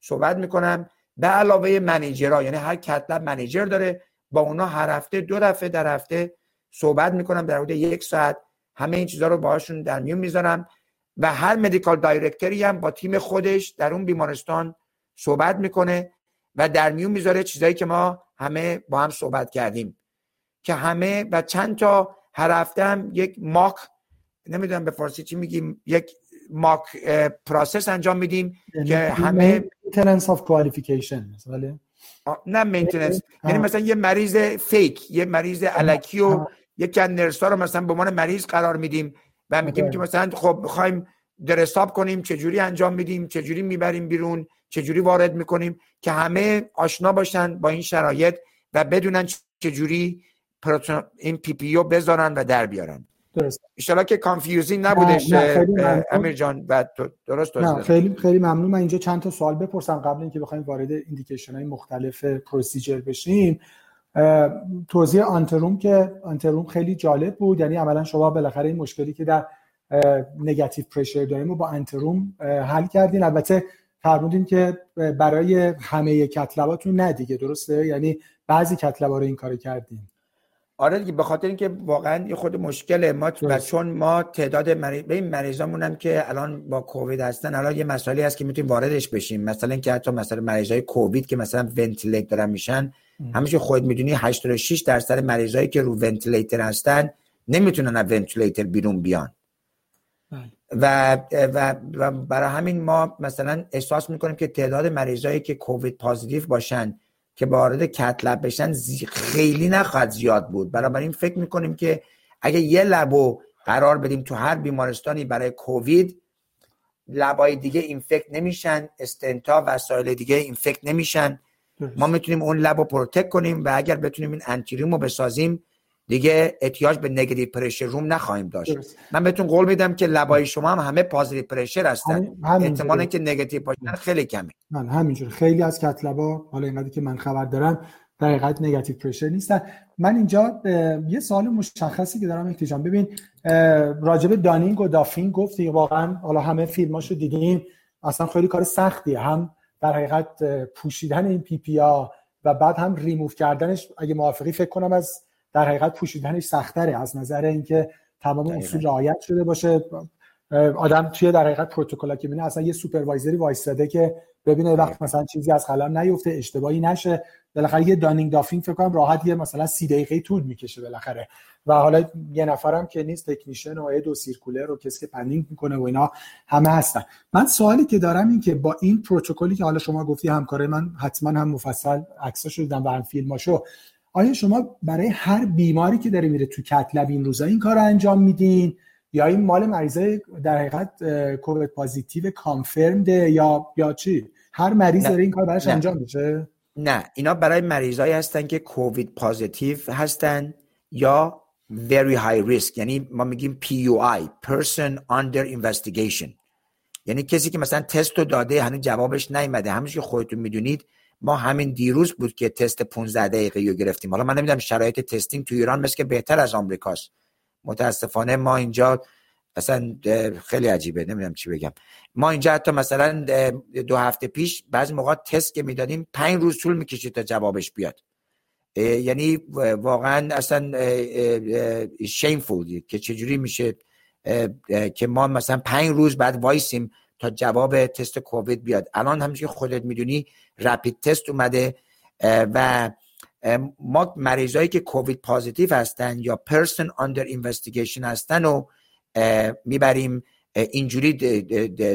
صحبت می‌کنم. به علاوه manager ها یعنی هر cath lab manager داره با اونا هر هفته دو دفعه در هفته صحبت می‌کنم در حدود یک ساعت همه این چیزها رو باهاشون در میون می‌ذارم و هر medical director ی هم با تیم خودش در اون بیمارستان صحبت می‌کنه و در میون می‌ذاره چیزایی که ما همه با هم صحبت کردیم. که همه و چند تا هر هفته هم یک mock نمی‌دونم به فارسی چی میگیم یک mock process انجام میدیم یعنی که همه maintenance of qualification نه maintenance یعنی مثلا یه مریض fake یه مریض الکی و یک nurse ا رو مثلا به عنوان مریض قرار میدیم و میگیم که مثلا خب می‌خوایم dress up کنیم چجوری انجام میدیم چجوری می‌بریم بیرون چجوری وارد می‌کنیم که همه آشنا باشن با این شرایط و بدونن چجوری این پی پی او بذارن و در بیارن. درست. ایشالا که confusing نبودش امیر جان بعد درست نه خیلی خیلی ممنون. من اینجا چند تا سوال بپرسم قبل اینکه بخوایم وارد ایندیکیشن های مختلف پروسیجر بشیم. توضیح آنتروم که آنتروم خیلی جالب بود. یعنی عملا شما بالاخره این مشکلی که در نگاتیو پرشر داریم و با انتروم حل کردین. البته فرمودین که برای همه کتلباتون نه دیگه درسته؟ یعنی بعضی کتلبا رو این کار کردین. آره دیگه به خاطر اینکه واقعا یه خود مشکله. ما و چون ما تعداد مریض به این مریضامون هم که الان با کووید هستن الان یه مسئله هست که می‌تونیم واردش بشیم. مثلا که حتی مثلا مریضای کووید که مثلا ونتیلیتر دارن میشن همیشه خود می‌دونی 86 درصد مریضایی که رو ونتیلیتر هستن نمی‌تونن از ونتیلیتر بیرون بیان. بله. و, و, و برای همین ما مثلا احساس می‌کنیم که تعداد مریضایی که کووید پازیتیو باشن که وارد کتلب بشن خیلی نخواهد زیاد بود. بنابراین فکر می‌کنیم که اگه یه لبو قرار بدیم تو هر بیمارستانی برای کووید لبای دیگه اینفکت نمیشن استنتا وسایل دیگه اینفکت نمیشن. ما می‌تونیم اون lab رو protect کنیم و اگر بتونیم این anteroom رو بسازیم دیگه احتیاج به negative pressure room نخواهیم داشت. من بهتون قول میدم که lab ای شما هم همه positive pressure هستن. احتمال اینکه نگاتیو باشن خیلی کمه. من همینجور خیلی از cath lab ا حالا اینقدر که من خبر دارم در حقیقت negative pressure نیستن. من اینجا یه سوال مشخصی که دارم احتیاجم ببین راجب donning و doffing گفتی واقعا حالا همه فیلماشو دیدیم اصلا خیلی کار سختیه. هم در حقیقت پوشیدن این PPE ها و بعد هم ریموف کردنش اگه موافقی فکر کنم از در حقیقت پوشیدنش سختره. از نظر اینکه تمام اصول رعایت شده باشه. آدم توی در حقیقت پروتکل که ببینه اصلا یه supervisor ی وایستاده که ببینه وقت مثلا چیزی از قلم نیفته اشتباهی نشه. بالاخره یه donning doffing فکر کنم راحت یه مثلا سی دقیقه طول می‌کشه بالاخره. و حالا یه نفرم که نیست technician و دو circulator و کسی که panning می‌کنه و اینا همه هستن. من سوالی که دارم این که با این پروتکلی که حالا شما گفتی همکاره من حتما هم مفصل عکساشو دیدم و هم فیلماشو آیا شما برای هر بیماری که داره میره تو کتلب این روزا این کار رو انجام میدین؟ یا این مال مریضای در حقیقت کووید پازیتیو کانفرمده یا یا چی؟ هر مریض داره این کار براش انجام میشه؟ نه. اینا برای مریضایی هستن که کووید پازیتیو هستن یا very high risk. یعنی ما میگیم PUI person under investigation. یعنی کسی که مثلا تست رو داده هنوز جوابش نیومده. همونش که خودتون می‌دونید ما همین دیروز بود که تست 15 دقیقه رو گرفتیم. حالا من نمی‌دونم شرایط تستینگ تو ایران مثل که بهتر از آمریکاست. متاسفانه ما اینجا اصلا خیلی عجیبه نمی‌دونم چی بگم. ما اینجا حتی مثلا دو هفته پیش بعضی موقع تست که می‌دادیم پنج روز طول می‌کشید تا جوابش بیاد. یعنی واقعا اصلا shameful که چجوری میشه که ما مثلا پنج روز بعد وایسیم تا جواب تست کووید بیاد. الان همچنین خودت می‌دونی rapid test اومده و ما مریضایی که COVID positive هستن یا person under investigation هستن و می‌بریم اینجوری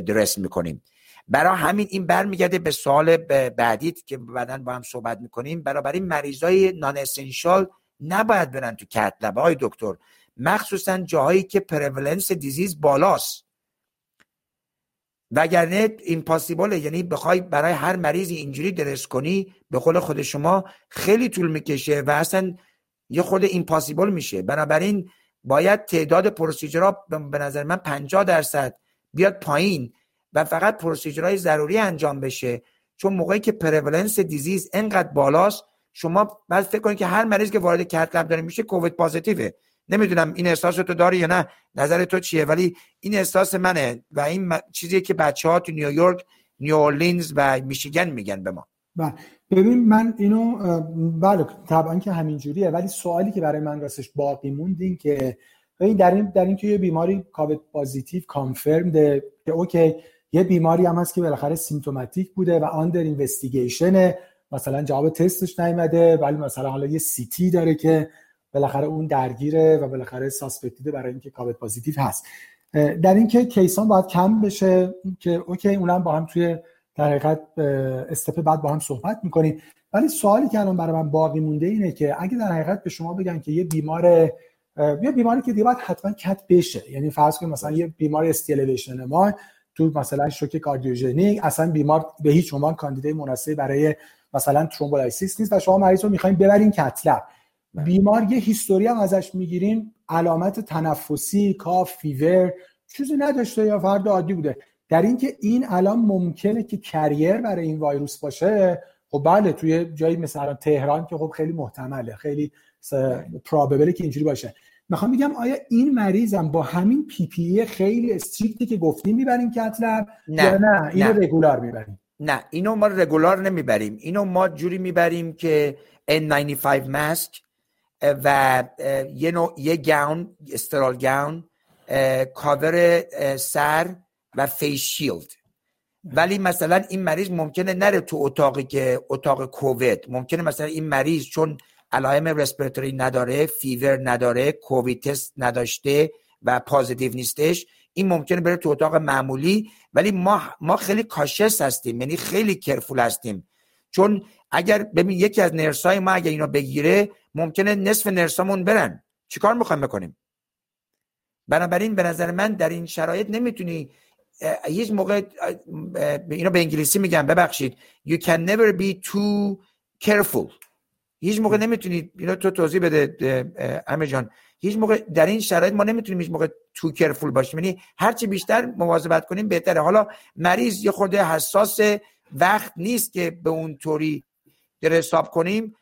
درست می‌کنیم. برای همین این برمیگرده به سوال بعدیت که بعدا با هم صحبت می‌کنیم. برای مریضای non-essential نباید برن تو cath lab های دکتر مخصوصا جاهایی که prevalence disease بالاست. وگرنه impossible ه یعنی بخوای برای هر مریضی اینجوری درست کنی به قول خود شما خیلی طول می‌کشه و اصلا یه impossible میشه. بنابراین باید تعداد procedure ها به نظر من 50 درصد بیاد پایین و فقط procedure های ضروری انجام بشه. چون موقعی که prevalence disease انقدر بالاست شما بعد فکر کنید که هر مریض که وارد cath lab داره میشه COVID positive ه نمی‌دونم این احساس تو داری یا نه نظر تو چیه؟ ولی این احساس منه و این چیزی که بچه ها تو نیویورک نیواورلینز و میشیگن میگن به ما. بله. ببین من اینو بله طبعا که همین جوریه ولی سوالی که برای من راستش باقی موند این که این در این در این که یه بیماری COVID positive confirmed که OK یه بیماری هم هست که بالاخره symptomatic بوده و under investigation مثلا جواب تستش نیومده ولی مثلا حالا یه CT داره که بالاخره اون درگیره و بالاخره suspected ه برای اینکه COVID positive هست. در اینکه case ا باید کم بشه که OK اونم با هم توی در حقیقت step بعد با هم صحبت می‌کنیم. ولی سوالی که الان برای من باقی مونده اینه که اگه در حقیقت به شما بگن که یه بیمار یه بیماری که دیگه باید حتما cath بشه. یعنی فرض کنید مثلا یه بیمار ST elevation MI تو مثلا شوک cardiogenic اصلا بیمار به هیچ عنوان کاندیدای مناسبی برای مثلا thrombolysis نیست و شما مریض رو می‌خواین ببرین cath lab. بیمار یه history هم ازش می‌گیرین علامت تنفسی cough fever چیزی نداشته یا فرد عادی بوده. در اینکه این الان ممکنه که carrier برای این ویروس باشه خب بله توی جایی مثلا تهران که خب خیلی محتمله خیلی probable ه که اینجوری باشه. می‌خوام بگم آیا این مریضم با همین PPE خیلی strict ی که گفتیم می‌بریم cath lab نه. یا نه؟ اینو نه. regular می‌بریم. نه اینو ما regular نمی‌بریم. اینو ما جوری می‌بریم که N95 mask و یه نوع یه gown sterile gown cover سر و face shield ولی مثلا این مریض ممکنه نره تو اتاقی که اتاق کووید. ممکنه مثلا این مریض چون علائم رسپیراتوری نداره فیور نداره کووید تست نداشته و پازیتیو نیستش این ممکنه بره تو اتاق معمولی. ولی ما ما خیلی کاشس هستیم یعنی خیلی کرفول هستیم. چون اگر ببین یکی از نرسای ما اگر اینو بگیره ممکنه نصف نرسامون برن. چیکار می‌خوایم بکنیم؟ بنابراین به نظر من در این شرایط نمی‌تونی هیچ موقع اینو به انگلیسی میگم ببخشید you can never be too careful. هیچ موقع نمی‌تونید اینو تو توضیح بده امیر جان. هیچ موقع در این شرایط ما نمی‌تونیم هیچ موقع تو کرفول باشیم. یعنی هرچی بیشتر مواظبت کنیم بهتره. حالا مریض یه خورده حساس وقت نیست که به اون طوری در حساب کنیم.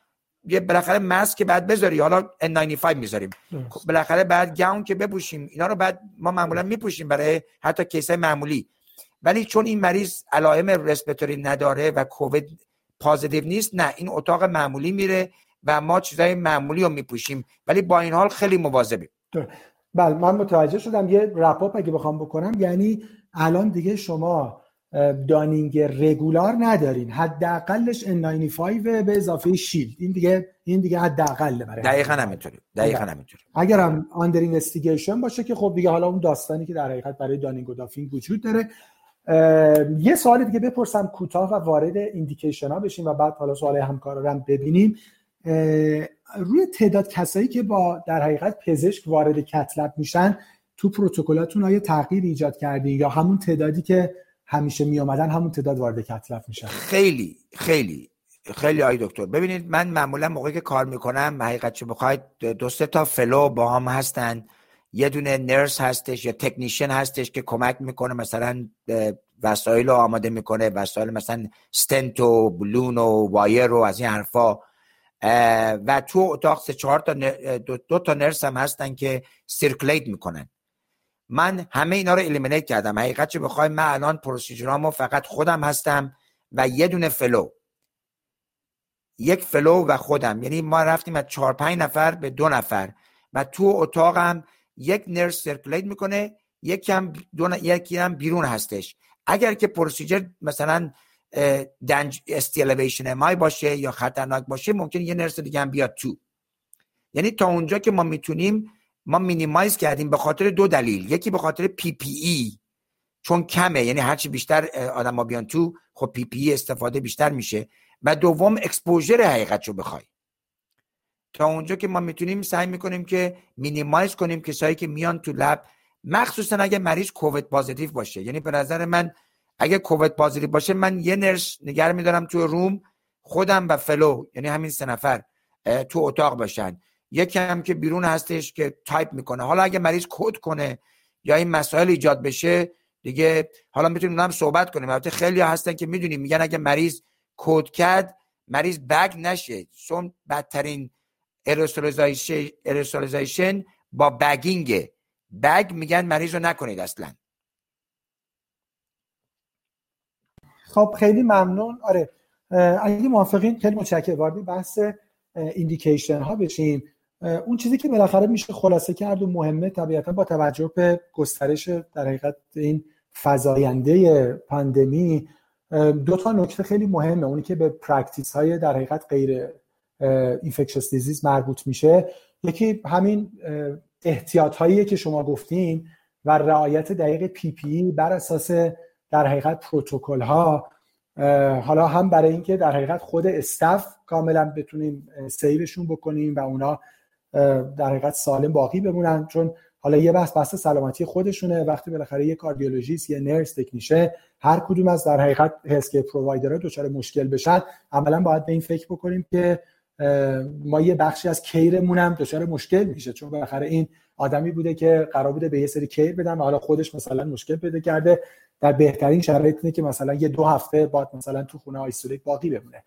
یه بالاخره ماسک بعد بذاری حالا N95 می‌ذاریم. بالاخره بعد گاون که بپوشیم اینا رو بعد ما معمولا میپوشیم برای حتی کیسه معمولی. ولی چون این مریض علائم respiratory نداره و کووید positive نیست تو این اتاق معمولی میره و ما چیزای معمولی رو میپوشیم. ولی با این حال خیلی مواظبیم. بله من متوجه شدم یه wrap up اگه بخوام بکنم یعنی الان دیگه شما donning regular ندارین. حداقلش N95 به اضافه shield. این دیگه این دیگه حداقله برای دقیقا همینطوری. دقیقا همینطوری. اگر هم under investigation باشه که خب دیگه حالا اون داستانی که در حقیقت برای donning و doffing وجود داره یه سوال دیگه بپرسم کوتاه و وارد indication ها بشیم و بعد حالا سوال همکارا ببینیم. روی تعداد کسایی که با در حقیقت پزشک وارد cath lab میشن تو پروتکلاتون آیا تغییر ایجاد کردی یا همون تعدادی که همیشه می آمدن همون تعداد وارد cath lab میشن. خیلی خیلی خیلی آقای دکتر. ببینید من معمولا موقعی که کار می‌کنم حقیقتشو بخواید دو سه تا fellow با هم هستن. یه دونه نرس هستش یا تکنیشن هستش که کمک می‌کنه مثلا وسایل رو آماده می‌کنه وسایل مثلا ستنت و balloon و wire و از این حرفا. و تو اتاق سه چهار تا دو, دو تا نرس هم هستن که circulate می‌کنن. من همه اینا رو eliminate کردم. حقیقتشو بخوای من الان procedure امو فقط خودم هستم و یه دونه fellow یک fellow و خودم. یعنی ما رفتیم از چهار پنج نفر به دو نفر. و تو اتاقم یک نرس circulate می‌کنه یکی هم, یکی هم بیرون هستش. اگر که procedure مثلا dangerous ST elevation MI باشه یا خطرناک باشه ممکن یه نرس دیگه هم بیاد تو. یعنی تا اونجا که ما می‌تونیم ما minimize کردیم به خاطر دو دلیل. یکی به خاطر PPE چون کمه یعنی هرچی بیشتر آدم ها بیان تو خب PPE استفاده بیشتر میشه. و دوم exposure حقیقت رو بخوای. تا اونجا که ما می‌تونیم سعی می‌کنیم که minimize کنیم کسایی که میان تو lab مخصوصا اگه مریض کووید positive باشه. یعنی به نظر من اگه کووید positive باشه من یه نرس نگر میدارم تو room خودم و fellow یعنی همین سه نفر تو اتاق باشن. یکی هم که بیرون هستش که تایپ می‌کنه. حالا اگه مریض کد کنه یا این مسائل ایجاد بشه دیگه حالا می‌تونیم هم صحبت کنیم. البته خیلی هستن که می‌دونیم میگن اگه مریض کد کرد مریض bag نشه. چون بدترین aerosolization با bagging bag میگن مریض رو نکنید اصلا. خب خیلی ممنون. آره اگه موافقین خیلی متشکرم. وارد بحث indication ها بشیم. اون چیزی که بالاخره میشه خلاصه کرد و مهمه طبیعتا با توجه به گسترش در حقیقت این فزاینده پاندمی دو تا نکته خیلی مهمه. اونی که به practice های در حقیقت غیر infectious disease مربوط میشه. یکی همین احتیاط هایی که شما گفتین و رعایت دقیق PPE بر اساس در حقیقت پروتکل ها حالا هم برای اینکه در حقیقت خود staff کاملا بتونیم save شون بکنیم و اونا در حقیقت سالم باقی بمونن. چون حالا یه بحث بحث سلامتی خودشونه. وقتی بالاخره یه کاردیولوژیست یه نرس تکنیشه هر کدوم از در حقیقت هسکر پرووایدرها دچار مشکل بشن عملا باید به این فکر بکنیم که ما یه بخشی از کیرمون هم دچار مشکل میشه. چون بالاخره این آدمی بوده که قرار بوده به یه سری کیر بدن و حالا خودش مثلا مشکل پیدا کرده در بهترین شرایط اینه که مثلا یه دو هفته بعد مثلا تو خونه آیسولیت باقی بمونه.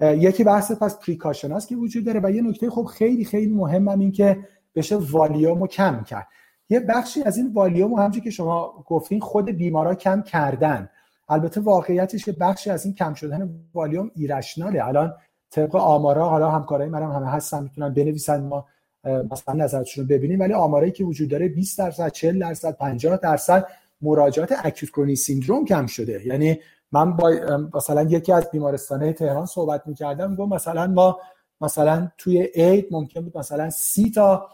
یکی بحث پس پریکاشن هست که وجود داره و یه نکته خب خیلی خیلی مهم هم این که بشه والیوم کم کرد. یه بخشی از این والیوم همونجوری که شما گفتین خود بیمارا کم کردن. البته واقعیتش که بخشی از این کم شدن والیوم ایرشناله. الان طبق آمارا حالا همکارای منم همه هستن می‌تونن بنویسن ما مثلا نظرشون رو ببینیم. ولی آمارایی که وجود داره 20 درصد 40 درصد 50 درصد مراجعات اکوت کرونی سیندروم کم شده. یعنی من با مثلا یکی از بیمارستانه تهران صحبت می‌کردم گفت مثلا ما مثلا توی عید ممکن بود مثلا سی تا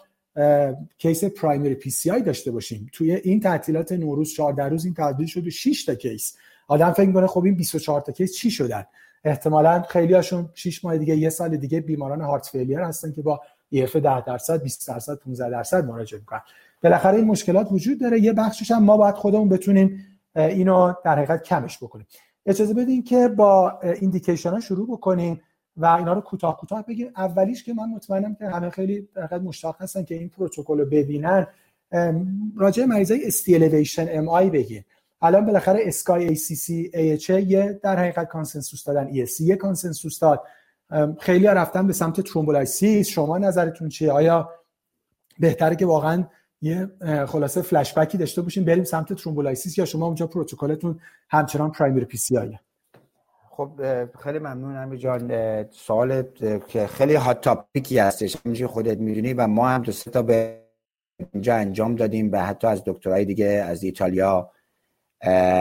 case primary PCI داشته باشیم. توی این تعطیلات نوروز 14 روز این تبدیل شد به 6 تا case. آدم فکر می‌کنه خب این 24 تا کیس چی شدن؟ احتمالا خیلی هاشون 6 ماه دیگه یه سال دیگه بیماران heart failure هستن که با EF 10 درصد 20 درصد 15 درصد مراجعه می‌کنن. بالاخره این مشکلات وجود داره. یه بخشش هم ما باید خودمون بتونیم اینو در حقیقت کمش بکنیم. اجازه بدین که با indication ها شروع بکنیم و اینا رو کوتاه کوتاه بگیم اولیش که من مطمئنم که همه خیلی در مشتاق هستن که این پروتکل رو ببینن راجع مریضای ST elevation MI بگیم الان بالاخره SCAI ACC ای یه در حقیقت consensus دادن. ACC یه consensus داد. خیلی ها رفتن به سمت thrombolysis. شما نظرتون چیه؟ آیا بهتره که واقعا یه خلاصه فلش بکی داشته باشیم بریم سمت thrombolysis یا شما اونجا پروتکلتون همچنان primary PCI ه خب خیلی ممنون امی جان. سوال که خیلی hot topic ی هستش. همینجوری خودت می‌دونی و ما هم دو سه تا به اینجا انجام دادیم و حتی از دکترای دیگه از ایتالیا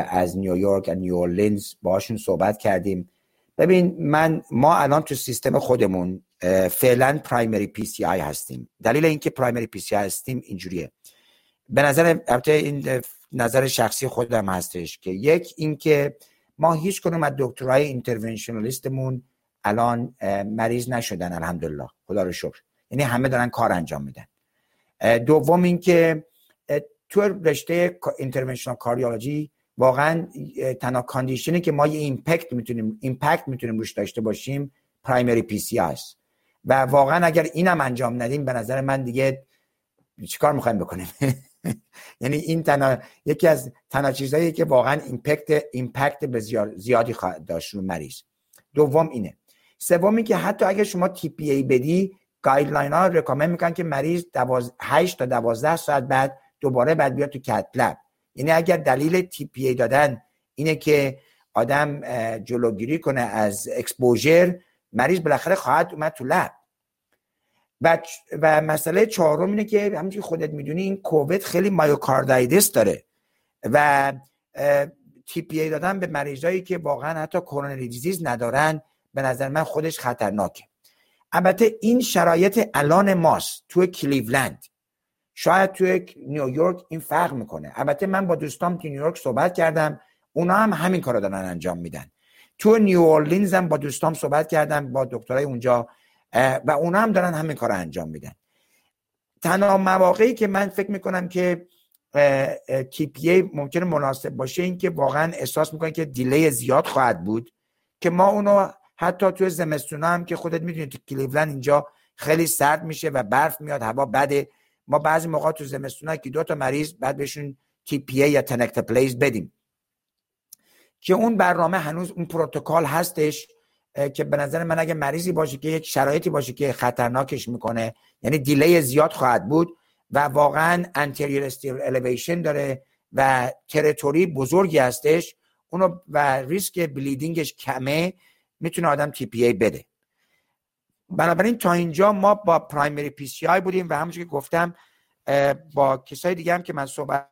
از نیویورک و نیواورلینز باشون صحبت کردیم. ببین من ما الان تو سیستم خودمون فعلا primary PCI هستیم. دلیل اینکه primary PCI هستیم اینجوریه. به نظر البته این نظر شخصی خودم هستش که یک اینکه ما هیچ کدوم از دکترای interventionalist مون الان مریض نشدن الحمدلله. خدا رو شکر. یعنی همه دارن کار انجام میدن. دوم اینکه تو رشته interventional cardiology واقعا تنها condition ی که ما یه impact می‌تونیم impact می‌تونیم روش داشته باشیم primary PCI است. و واقعا اگر اینم انجام ندیم به نظر من دیگه چیکار می‌خوایم بکنیم؟ یعنی این تنها یکی از تنها چیزهایی که واقعا impact impact به زیادی خواهد داشت رو مریض. دوم اینه. سومی که حتی اگر شما TPA بدی guideline ها recommend می‌کنن که مریض 8 تا 12 ساعت بعد دوباره بعد بیاد تو cath lab. یعنی اگر دلیل TPA دادن اینه که آدم جلوگیری کنه از exposure مریض بالاخره خواهد اومد تو lab و, و مسئله چهارم اینه که همونجوری خودت می‌دونی این کووید خیلی myocarditis داره. و tPA دادن به مریضایی که واقعا حتی coronary disease ندارن به نظر من خودش خطرناکه. البته این شرایط الان ماست تو کلیولند. شاید توی نیویورک این فرق می‌کنه. البته من با دوستام تو نیویورک صحبت کردم اونا هم همین کارو دارن انجام میدن. تو نیو اورلینز هم با دوستام صحبت کردم با دکترای اونجا و اونا هم دارن همین کار انجام میدن. تنها مواقعی که من فکر می‌کنم که tPA ممکنه مناسب باشه این که واقعا احساس می‌کنه که delay زیاد خواهد بود که ما اونو حتی توی زمستون هم که خودت می‌دونی تو کلیولند اینجا خیلی سرد میشه و برف میاد هوا بده. ما بعضی موقع تو زمستون که دو تا مریض باید بهشون tPA یا tenecteplase بدیم. که اون برنامه هنوز اون پروتکل هستش که به نظر من اگه مریضی باشه که یک شرایطی باشه که خطرناکش می‌کنه یعنی delay زیاد خواهد بود و واقعا anterior ST elevation داره و territory بزرگی هستش اونو و ریسک bleeding ش کمه می‌تونه آدم tPA بده. بنابراین تا اینجا ما با primary PCI بودیم و همونجور که گفتم با کسای دیگه هم که من صحبت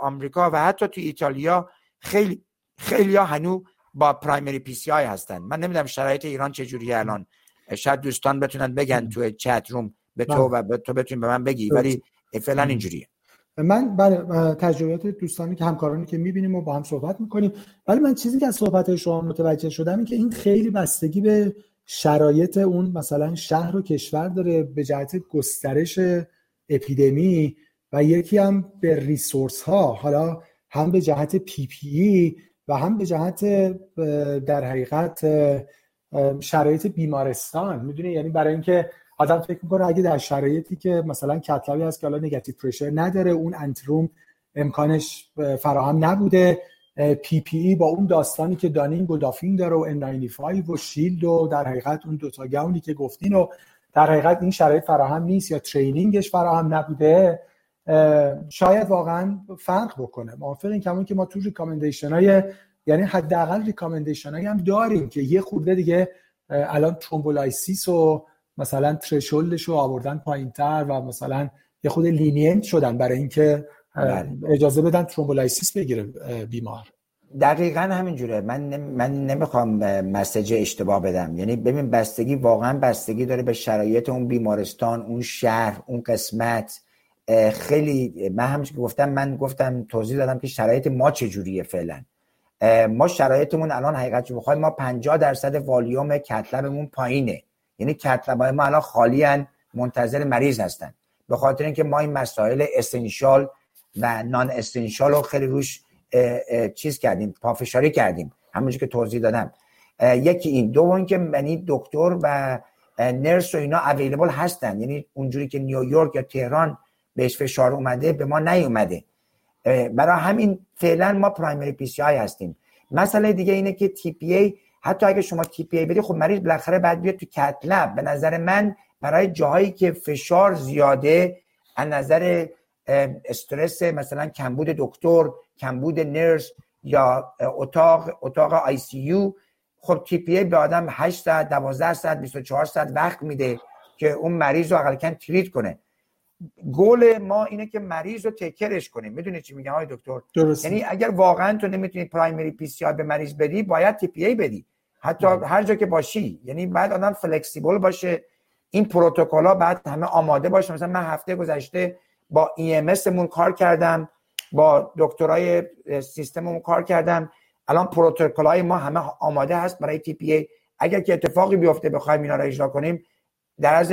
آمریکا و حتی تو ایتالیا خیلی خیلی ها هنو با پرایمری پی سی آی هستن. من نمی‌دونم شرایط ایران چجوری الان. شاید دوستان بتونن بگن تو چت روم به تو و به تو بتونی به من بگی ولی فعلا اینجوریه. من بله تجربیات دوستانی که همکارانی که می‌بینیم و با هم صحبت می‌کنیم. ولی من چیزی که از صحبت شما متوجه شدم این که این خیلی بستگی به شرایط اون مثلا شهر و کشور داره به جهت گسترش اپیدمی و یکی هم به resource ها حالا هم به جهت PPE و هم به جهت در حقیقت شرایط بیمارستان. می‌دونی؟ یعنی برای اینکه آدم فکر می‌کنه اگه در شرایطی که مثلا cath lab ی هست که حالا negative pressure نداره اون anteroom امکانش فراهم نبوده PPE با اون داستانی که donning و doffing داره و N95 و shield و در حقیقت اون دوتا gown ی که گفتین و در حقیقت این شرایط فراهم نیست یا training ش فراهم نبوده شاید واقعا فرق بکنه موافق این کمون که ما تو recommendation های یعنی حداقل recommendation هایی هم داریم که یه خورده دیگه الان thrombolysis و مثلا threshold ش رو آوردن پایینتر و مثلا یه خورده lenient شدن برای اینکه. اجازه بدن thrombolysis بگیره بیمار. دقیقا همینجوره. من من نمی‌خوام message اشتباه بدم. یعنی ببین بستگی واقعا بستگی داره به شرایط اون بیمارستان اون شهر اون قسمت. خیلی من که گفتم من گفتم توضیح دادم که شرایط ما چجوریه فعلا. ما شرایطمون الان حقیقت بخوایم ما 50 درصد والیوم کتلبمون پایینه. یعنی کتلب ما الان خالی منتظر مریض هستن. به خاطر اینکه ما این مسائل اسنشال و نان استنشال رو خیلی روش چیز کردیم پافشاری کردیم. همونجور که توضیح دادم. یکی این. دوم که یعنی دکتر و nurse و اینا available هستن. یعنی اونجوری که نیویورک یا تهران بهش فشار اومده به ما نیومده. برای همین فعلا ما primary PCI هستیم. مسئله دیگه اینه که tPA حتی اگه شما tPA بدی خب مریض بالاخره باید بیاد تو cath lab به نظر من برای جاهایی که فشار زیاده از نظر استرس مثلا کمبود دکتر کمبود nurse یا اتاق اتاق آی سی یو. خب tPA به آدم 8 ساعت 12 ساعت 24 ساعت وقت میده که اون مریض رو اقل treat کنه. گول ما اینه که مریض رو تکرش کنیم. می‌دونی چی میگم های دکتر؟ درست. یعنی اگر واقعا تو نمی‌تونی primary PCI به مریض بدی باید tPA بدی. حتی هر جا که باشی. یعنی باید آدم flexible باشه. این پروتکل ها باید همه آماده باشه. مثلا من هفته گذشته با EMS مون کار کردم با دکترای سیستممون کار کردم. الان پروتکل های ما همه آماده هست برای tPA اگر که اتفاقی بیفته بخوایم اینا رو اجرا کنیم در عرض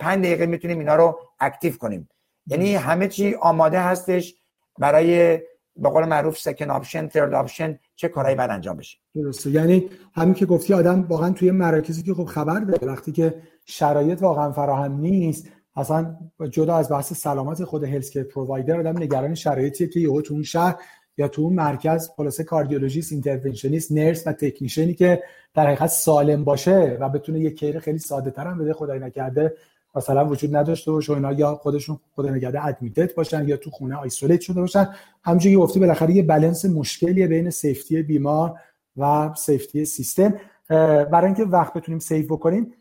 پنج دقیقه می‌تونیم اینا رو active کنیم. یعنی همه چی آماده هستش برای به قول معروف second option third option چه کارهایی باید انجام بشه. درسته. یعنی همین که گفتی آدم واقعا توی مراکزی که خب خبر داره وقتی که شرایط واقعا فراهم نیست اصلا جدا از بحث سلامت خود health provider آدم نگران شرایطی که یهو تو اون شهر یا تو اون مرکز خلاصه cardiologist interventionist nurse و technician ی که در حقیقت سالم باشه و بتونه یک care خیلی ساده تر هم بده خدای نکرده مثلا وجود نداشته باشه اینا یا خودشون خدا نکرده admitted باشن یا تو خونه isolate شده باشن. همونجوری گفتی بالاخره یه بالانس مشکلیه بین safety بیمار و safety سیستم برای اینکه وقت بتونیم save بکنیم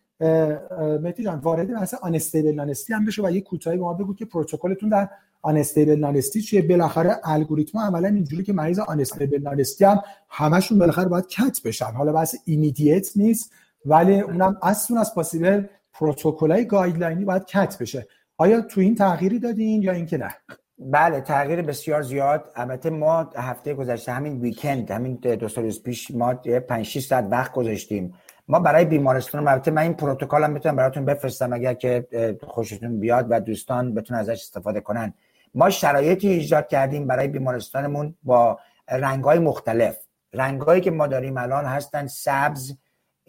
مهدی جان وارد بحث unstable non-STEMI بشه و یه کوتاهی به ما بگو که پروتکلتون در unstable non-STEMI چیه. بالاخره الگوریتم عملا اینجوری که مریض unstable non-STEMI همشون بالاخره باید cath بشن. حالا بحث immediate نیست ولی اونم as soon as possible پروتکلای guideline ی باید cath بشه. آیا تو این تغییری دادین یا اینکه نه؟ بله تغییر بسیار زیاد. البته ما هفته گذشته همین weekend همین دو سال پیش ما 5 6 ساعت وقت گذاشتیم ما برای بیمارستان البته من این پروتکل هم می‌تونم براتون بفرستم اگر که خوشتون بیاد و دوستان بتونن ازش استفاده کنن. ما شرایطی ایجاد کردیم برای بیمارستانمون با رنگهای مختلف. رنگهایی که ما داریم الان هستن سبز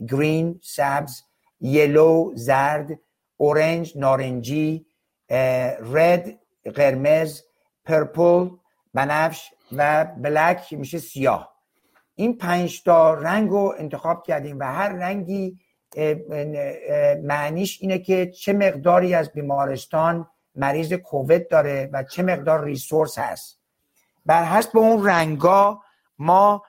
گرین سبز یلو زرد اورنج نارنجی رد قرمز پرپل بنفش و بلک میشه سیاه. این پنج تا رنگ رو انتخاب کردیم و هر رنگی معنیش اینه که چه مقداری از بیمارستان مریض کووید داره و چه مقدار ریسورس هست. بر حسب اون رنگا ما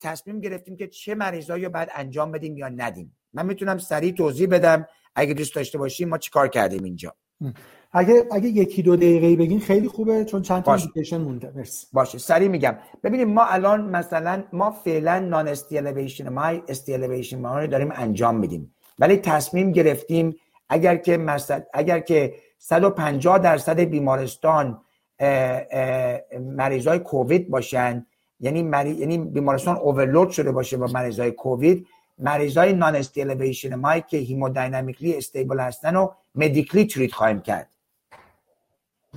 تصمیم گرفتیم که چه مریضایی رو باید انجام بدیم یا ندیم. من می‌تونم سریع توضیح بدم. اگه دوست داشته باشیم ما چیکار کردیم اینجا؟ اگه اگه یکی دو دقیقه بگین خیلی خوبه چون چند تا مونده. مرسی. باشه. سریع میگم. ببینیم ما الان مثلا ما فعلا non-ST elevation MI استیلیویشن ما رو داریم انجام میدیم. ولی تصمیم گرفتیم اگر که مثلا اگر که 150 درصد بیمارستان مریضای کووید باشن یعنی مری... یعنی بیمارستان overload شده باشه با مریضای کووید مریضای نان ST elevation MI که hemodynamically stable هستن و medically treat خواهیم کرد.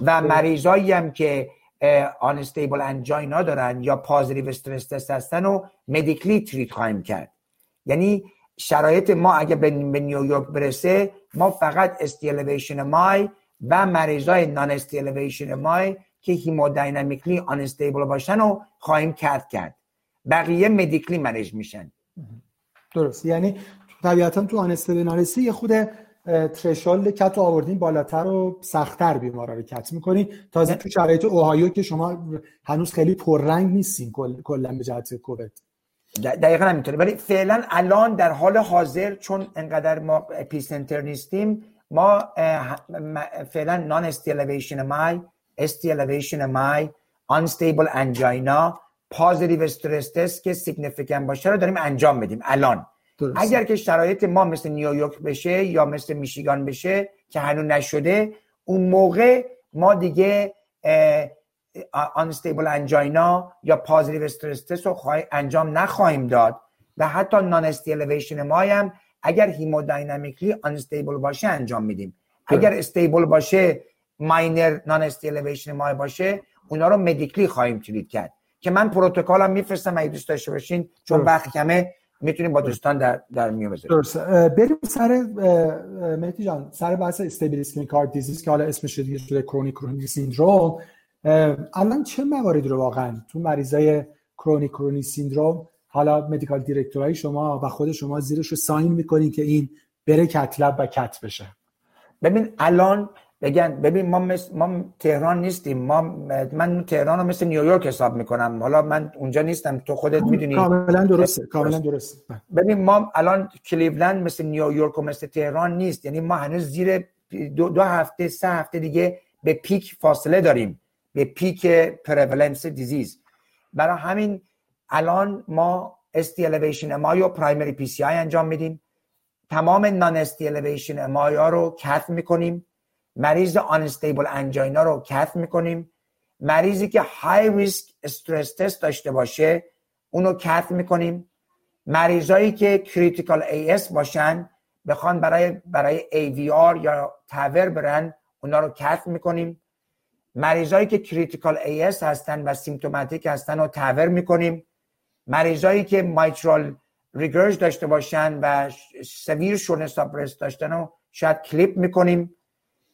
و مریضایی هم که unstable angina دارن یا positive stress test هستن و medically treat خواهیم کرد. یعنی شرایط ما اگه به نیویورک برسه ما فقط ST elevation MI و مریضای non-ST elevation MI که hemodynamically unstable باشن و خواهیم کرد کرد. بقیه medically treat میشن. درست. یعنی طبیعتا تو unstable یه خورده threshold cath رو آوردین بالاتر و سختتر بیمارا رو cath می‌کنین. تازه تو شرایط اوهایو که شما هنوز خیلی پررنگ نیستین کلا به جهت کووید. دقیقا همینطوره. ولی فعلا الان در حال حاضر چون انقدر ما epicenter نیستیم ما فعلا non-ST elevation MI ST elevation MI unstable angina positive stress test که significant باشه رو داریم انجام بدیم الان. اگر که شرایط ما مثل نیویورک بشه یا مثل میشیگان بشه که هنوز نشده اون موقع ما دیگه unstable angina یا positive stress test رو انجام نخواهیم داد. و حتی non-ST elevation MI هم اگر hemodynamically unstable باشه انجام میدیم. اگر stable باشه minor non-ST elevation MI باشه اونا رو medically خواهیم treat کرد. که من پروتکلم میفرستم اگه دوست داشته باشین چون وقت کمه می‌تونیم با دوستان در در میون بذاریم. درست بریم سر مهدی جان سر بحث stable heart disease که حالا اسمش دیگه شده chronic coronary syndrome. الان چه مواردی رو واقعا تو مریضای chronic coronary syndrome حالا medical director ای شما و خود شما زیرش رو sign می‌کنین که این بره cath lab و cath بشه؟ ببین الان بگن ببین ما ما تهران نیستیم. ما من تهران رو مثل نیویورک حساب می‌کنم. حالا من اونجا نیستم. تو خودت می‌دونی. کاملا درسته کاملا درسته. ببین ما الان کلیولند مثل نیویورک و مثل تهران نیست. یعنی ما هنوز زیر دو, دو هفته سه هفته دیگه به peak فاصله داریم. به peak prevalence disease. برای همین الان ما ST elevation MI و primary PCI انجام میدیم. تمام non-ST elevation MI ها رو cath می‌کنیم. مریض unstable angina رو cath می‌کنیم. مریضی که high risk stress test داشته باشه اونو cath می‌کنیم. مریضایی که critical AS باشن بخوان برای برای AVR یا TAVR برن اونا رو کت می‌کنیم. مریضایی که critical AS هستن و symptomatic هستن رو TAVR می‌کنیم. مریضایی که mitral regurg داشته باشن و severe shortness داشتن رو شاید clip می‌کنیم.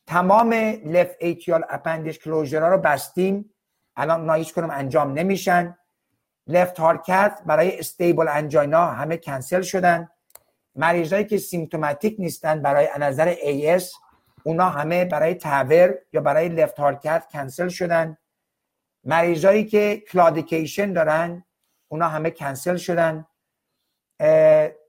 تمام left atrial appendage closure رو بستیم. الان هیچ کدوم انجام نمیشن. left heart cath برای stable angina همه کنسل شدن. مریضایی که symptomatic نیستن برای نظر AS اونا همه برای TAVR یا برای left heart cath کنسل شدن. مریضایی که claudication دارن اونا همه کنسل شدن.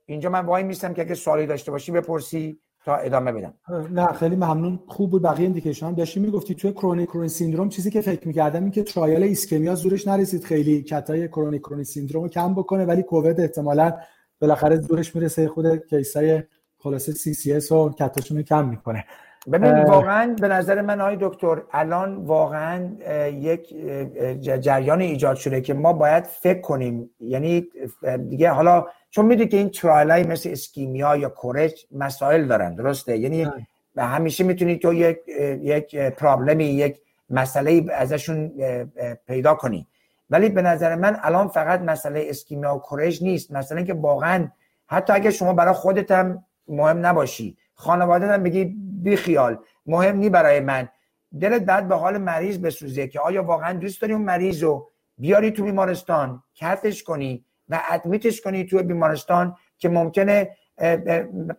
اینجا من وای میستم که اگه سوالی داشته باشی بپرسی. تا ادامه بدم. نه خیلی ممنون. خوب بود بقیه indication هم داشتی می‌گفتی توی chronic coronary syndrome چیزی که فکر می‌کردم این که trial ISCHEMIA زورش نرسید. خیلی cath ای chronic coronary syndrome رو کم بکنه ولی کووید احتمالا بالاخره زورش می‌رسه. خود case ای خلاصه CCS و cath اشون کم می‌کنه. ببین واقعا به نظر من آقای دکتر الان واقعا یک جریان ایجاد شده که ما باید فکر کنیم. یعنی دیگه حالا چون می‌دونی که این ترایل مثل اسکیمیا یا کورج مسائل دارن درسته؟ یعنی به همیشه می‌تونی تو یک یک پرابلمی یک مسئله ازشون پیدا کنی. ولی به نظر من الان فقط مسئله اسکیمیا و کورج نیست. مثلا که واقعا حتی اگه شما برای خودت هم مهم نباشی خانواده هم بگی بی خیال مهم نی برای من. دلت بعد به حال مریض بسوزه که آیا واقعا دوست داری اون مریض رو بیاری تو بیمارستان کتش کنی و ادمیتش کنی تو بیمارستان که ممکنه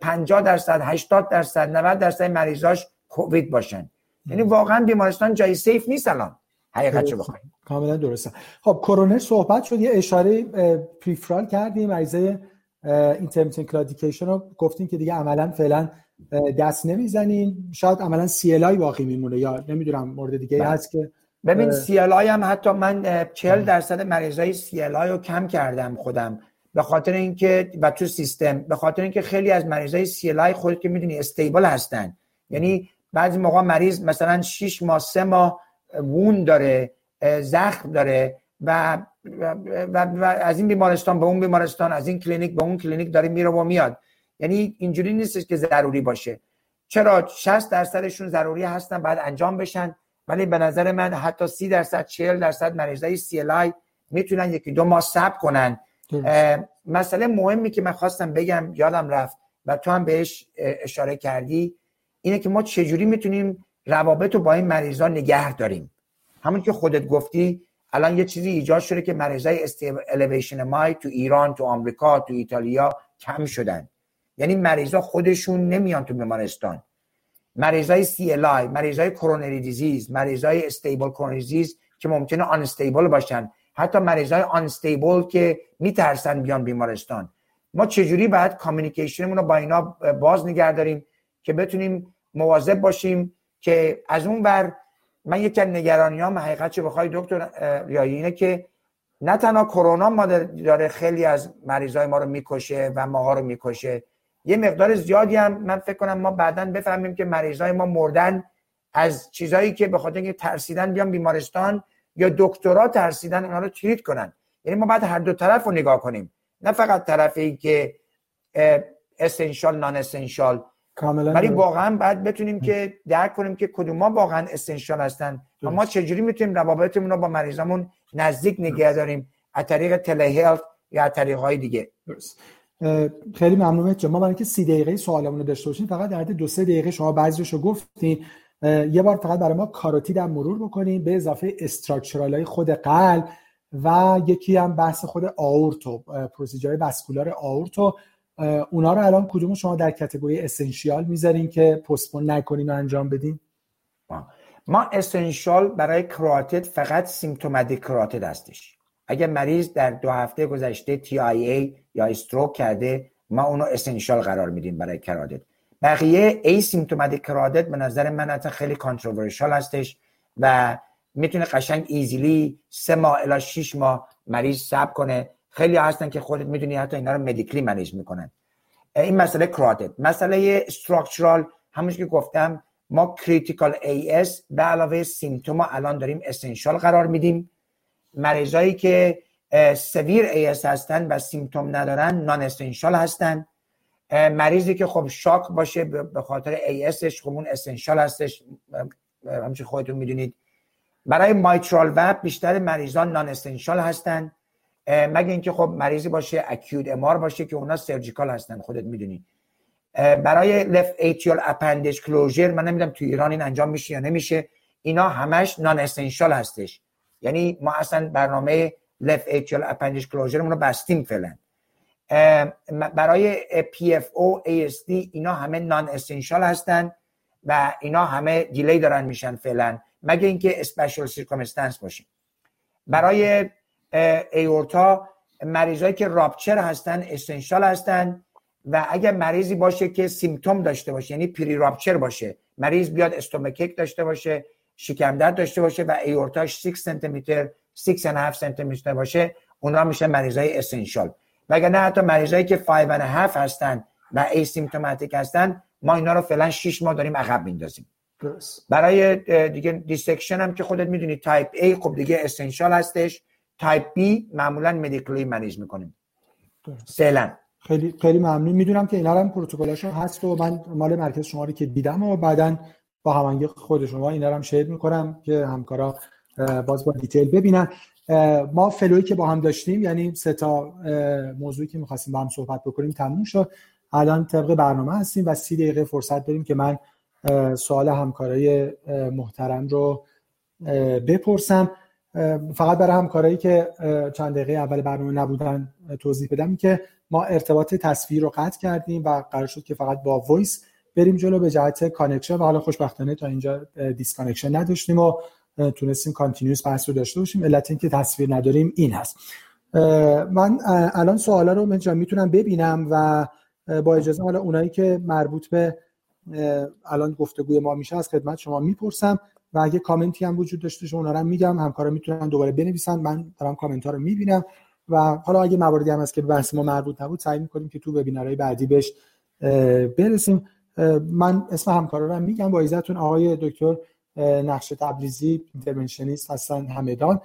50 درصد 80 درصد 90 درصد مریضاش کووید باشن. یعنی واقعا بیمارستان جای سیف نیست الان. حقیقت چه بخوایم. کاملا درسته. خب کرونر صحبت شد. یه اشاره peripheral کردیم. مریضای intermittent claudication رو گفتیم که دیگه عملا فعلا دست نمی‌زنین شاید عملا CLI باقی میمونه یا نمی‌دونم مورد دیگه بله. هست که ببین سی ال آی هم حتی من 40 درصد مریضای CLI رو کم کردم خودم. به خاطر اینکه و تو سیستم به خاطر اینکه خیلی از مریضای CLI خودت که می‌دونی stable هستن. یعنی بعضی موقع مریض مثلا 6 ماه 3 ماه wound داره زخم داره و و, و, و از این بیمارستان به اون بیمارستان از این کلینیک به اون کلینیک داره میره و میاد. یعنی اینجوری نیستش که ضروری باشه. چرا 60 درصدشون ضروری هستن بعد انجام بشن. ولی به نظر من حتی 30 درصد 40 درصد مریضای CLI می‌تونن یکی دو ماه صبر کنن. مسئله مهمی که من خواستم بگم یادم رفت و تو هم بهش اشاره کردی اینه که ما چجوری می‌تونیم روابط رو با این مریضا نگه داریم. همون که خودت گفتی الان یه چیزی ایجاد شده که مریضای elevation MI تو ایران تو آمریکا تو ایتالیا کم شدن. یعنی مریضا خودشون نمیان تو بیمارستان. مریضای CLI مریضای coronary disease مریضای stable coronary disease که ممکنه unstable باشن. حتی مریضای unstable که میترسن بیان بیمارستان. ما چجوری باید کامیونیکیشنمون رو با اینا باز نگه داریم که بتونیم مواظب باشیم که از اون بر من یکی از نگرانیام حقیقت چه بخوای دکتر ریایی اینه که نه تنها کرونا ما داره خیلی از مریضای ما رو می‌کشه و ماها رو می‌کشه. یه مقدار زیادی هم من فکر کنم ما بعدا بفهمیم که مریضای ما مردن از چیزایی که به خاطر اینکه ترسیدن بیان بیمارستان یا دکترا ترسیدن اونا رو تریت کنن. یعنی ما باید هر دو طرف رو نگاه کنیم. نه فقط طرفی که اسنشال نان اسنشال ولی واقعا باید بتونیم که درک کنیم که کدوم ما واقعا اسنشال هستن. و ما چجوری می‌تونیم روابطمون رو با مریضمون نزدیک نگه داریم؟ از طریق تله یا از طریق های دیگه. درست. خیلی ممنونم ما برای اینکه سی دقیقه سوالمون رو داشته باشیم فقط در دو سه دقیقه شما بعضیش رو گفتین یه بار فقط برای ما کاروتید هم مرور بکنیم به اضافه استراکچرال های خود قلب و یکی هم بحث خود aorta procedure vascular aorta. اونا رو الان کدوم شما در category essential می‌ذارین که postpone نکنین و انجام بدین؟ ما. essential برای کراتید فقط symptomatic carotid هستش. اگر مریض در دو هفته گذشته TIA یا stroke کرده ما اونو essential قرار میدیم برای کراتید بقیه asymptomatic carotid به نظر من حتی خیلی controversial هستش و می‌تونه قشنگ easily سه ماه الی 6 ماه مریض صبر کنه. خیلی هستن که خودت می‌دونی حتی اینا رو medically manage می‌کنن. این مسئله کراتد مسئله structural همونش که گفتم ما critical AS به علاوه symptom الان داریم essential قرار میدیم. مریضایی که severe AS هستن و symptom ندارن non-essential هستن. مریضی که خب shock باشه به خاطر AS ش خب اون essential هستش. همچون خودتون می‌دونید. برای mitral valve بیشتر مریضان non-essential هستن. مگه اینکه خب مریضی باشه acute MR باشه که اونا surgical هستن خودت می‌دونی. برای left atrial appendage closure من نمی‌دونم تو ایران این انجام میشه یا نمیشه اینا همش non-essential هستش. یعنی ما اصلا برنامه left atrial appendage closure رو بستیم فعلا. برای PFO ASD اینا همه non-essential هستن و اینا همه delay دارن میشن فعلا. مگه اینکه special circumstance باشه برای aorta مریضایی که rupture هستن essential هستن و اگر مریضی باشه که symptom داشته باشه یعنی pre-rupture باشه. مریض بیاد stomach ache داشته باشه شکم درد داشته باشه و aorta ش 6 سانتی متر 6 سانتی متر باشه اونا میشه مریضای essential نه حتی مریضایی که 5 و half هستن و asymptomatic هستن ما اینا رو فعلا 6 ماه داریم عقب میندازیم. برای دیگه dissection هم که خودت می‌دونی type A خب دیگه essential هستش. type B معمولا medically manage می‌کنیم. فعلا. خیلی خیلی ممنون. می‌دونم که اینا هم پروتکلاشون هست و من مال مرکز شما رو که دیدم و بعدا با هماهنگی خود شما اینا رو هم share می‌کنم که همکارا باز با detail ببینن. ما flow ی که با هم داشتیم یعنی سه تا موضوعی که می‌خواستیم با هم صحبت بکنیم تموم شد. الان طبق برنامه هستیم و سی دقیقه فرصت داریم که من سوال همکارای محترم رو بپرسم. فقط برای همکارایی که چند دقیقه اول برنامه نبودن توضیح بدم که ما ارتباط تصویر رو قطع کردیم و قرار شد که فقط با voice بریم جلو به جهت connection و حالا خوشبختانه تا اینجا disconnection نداشتیم و تونستیم continuous بحث رو داشته باشیم. علت اینکه تصویر نداریم این هست. من الان سوالا رو من می‌تونم ببینم و با اجازه حالا اونایی که مربوط به الان گفتگوی ما میشه از خدمت شما می‌پرسم و اگه کامنتی هم وجود داشته شما اونا رو میگم همکارا می‌تونن دوباره بنویسن من دارم کامنت ها رو می‌بینم و حالا اگه مواردی هم هست که بحث ما مربوط نبود سعی می‌کنیم که تو وبینارهای بعدی بهش برسیم. من اسم همکارا رو میگم با عزتون آقای دکتر نقش تبریزی اینترونشنیست هستن همدان.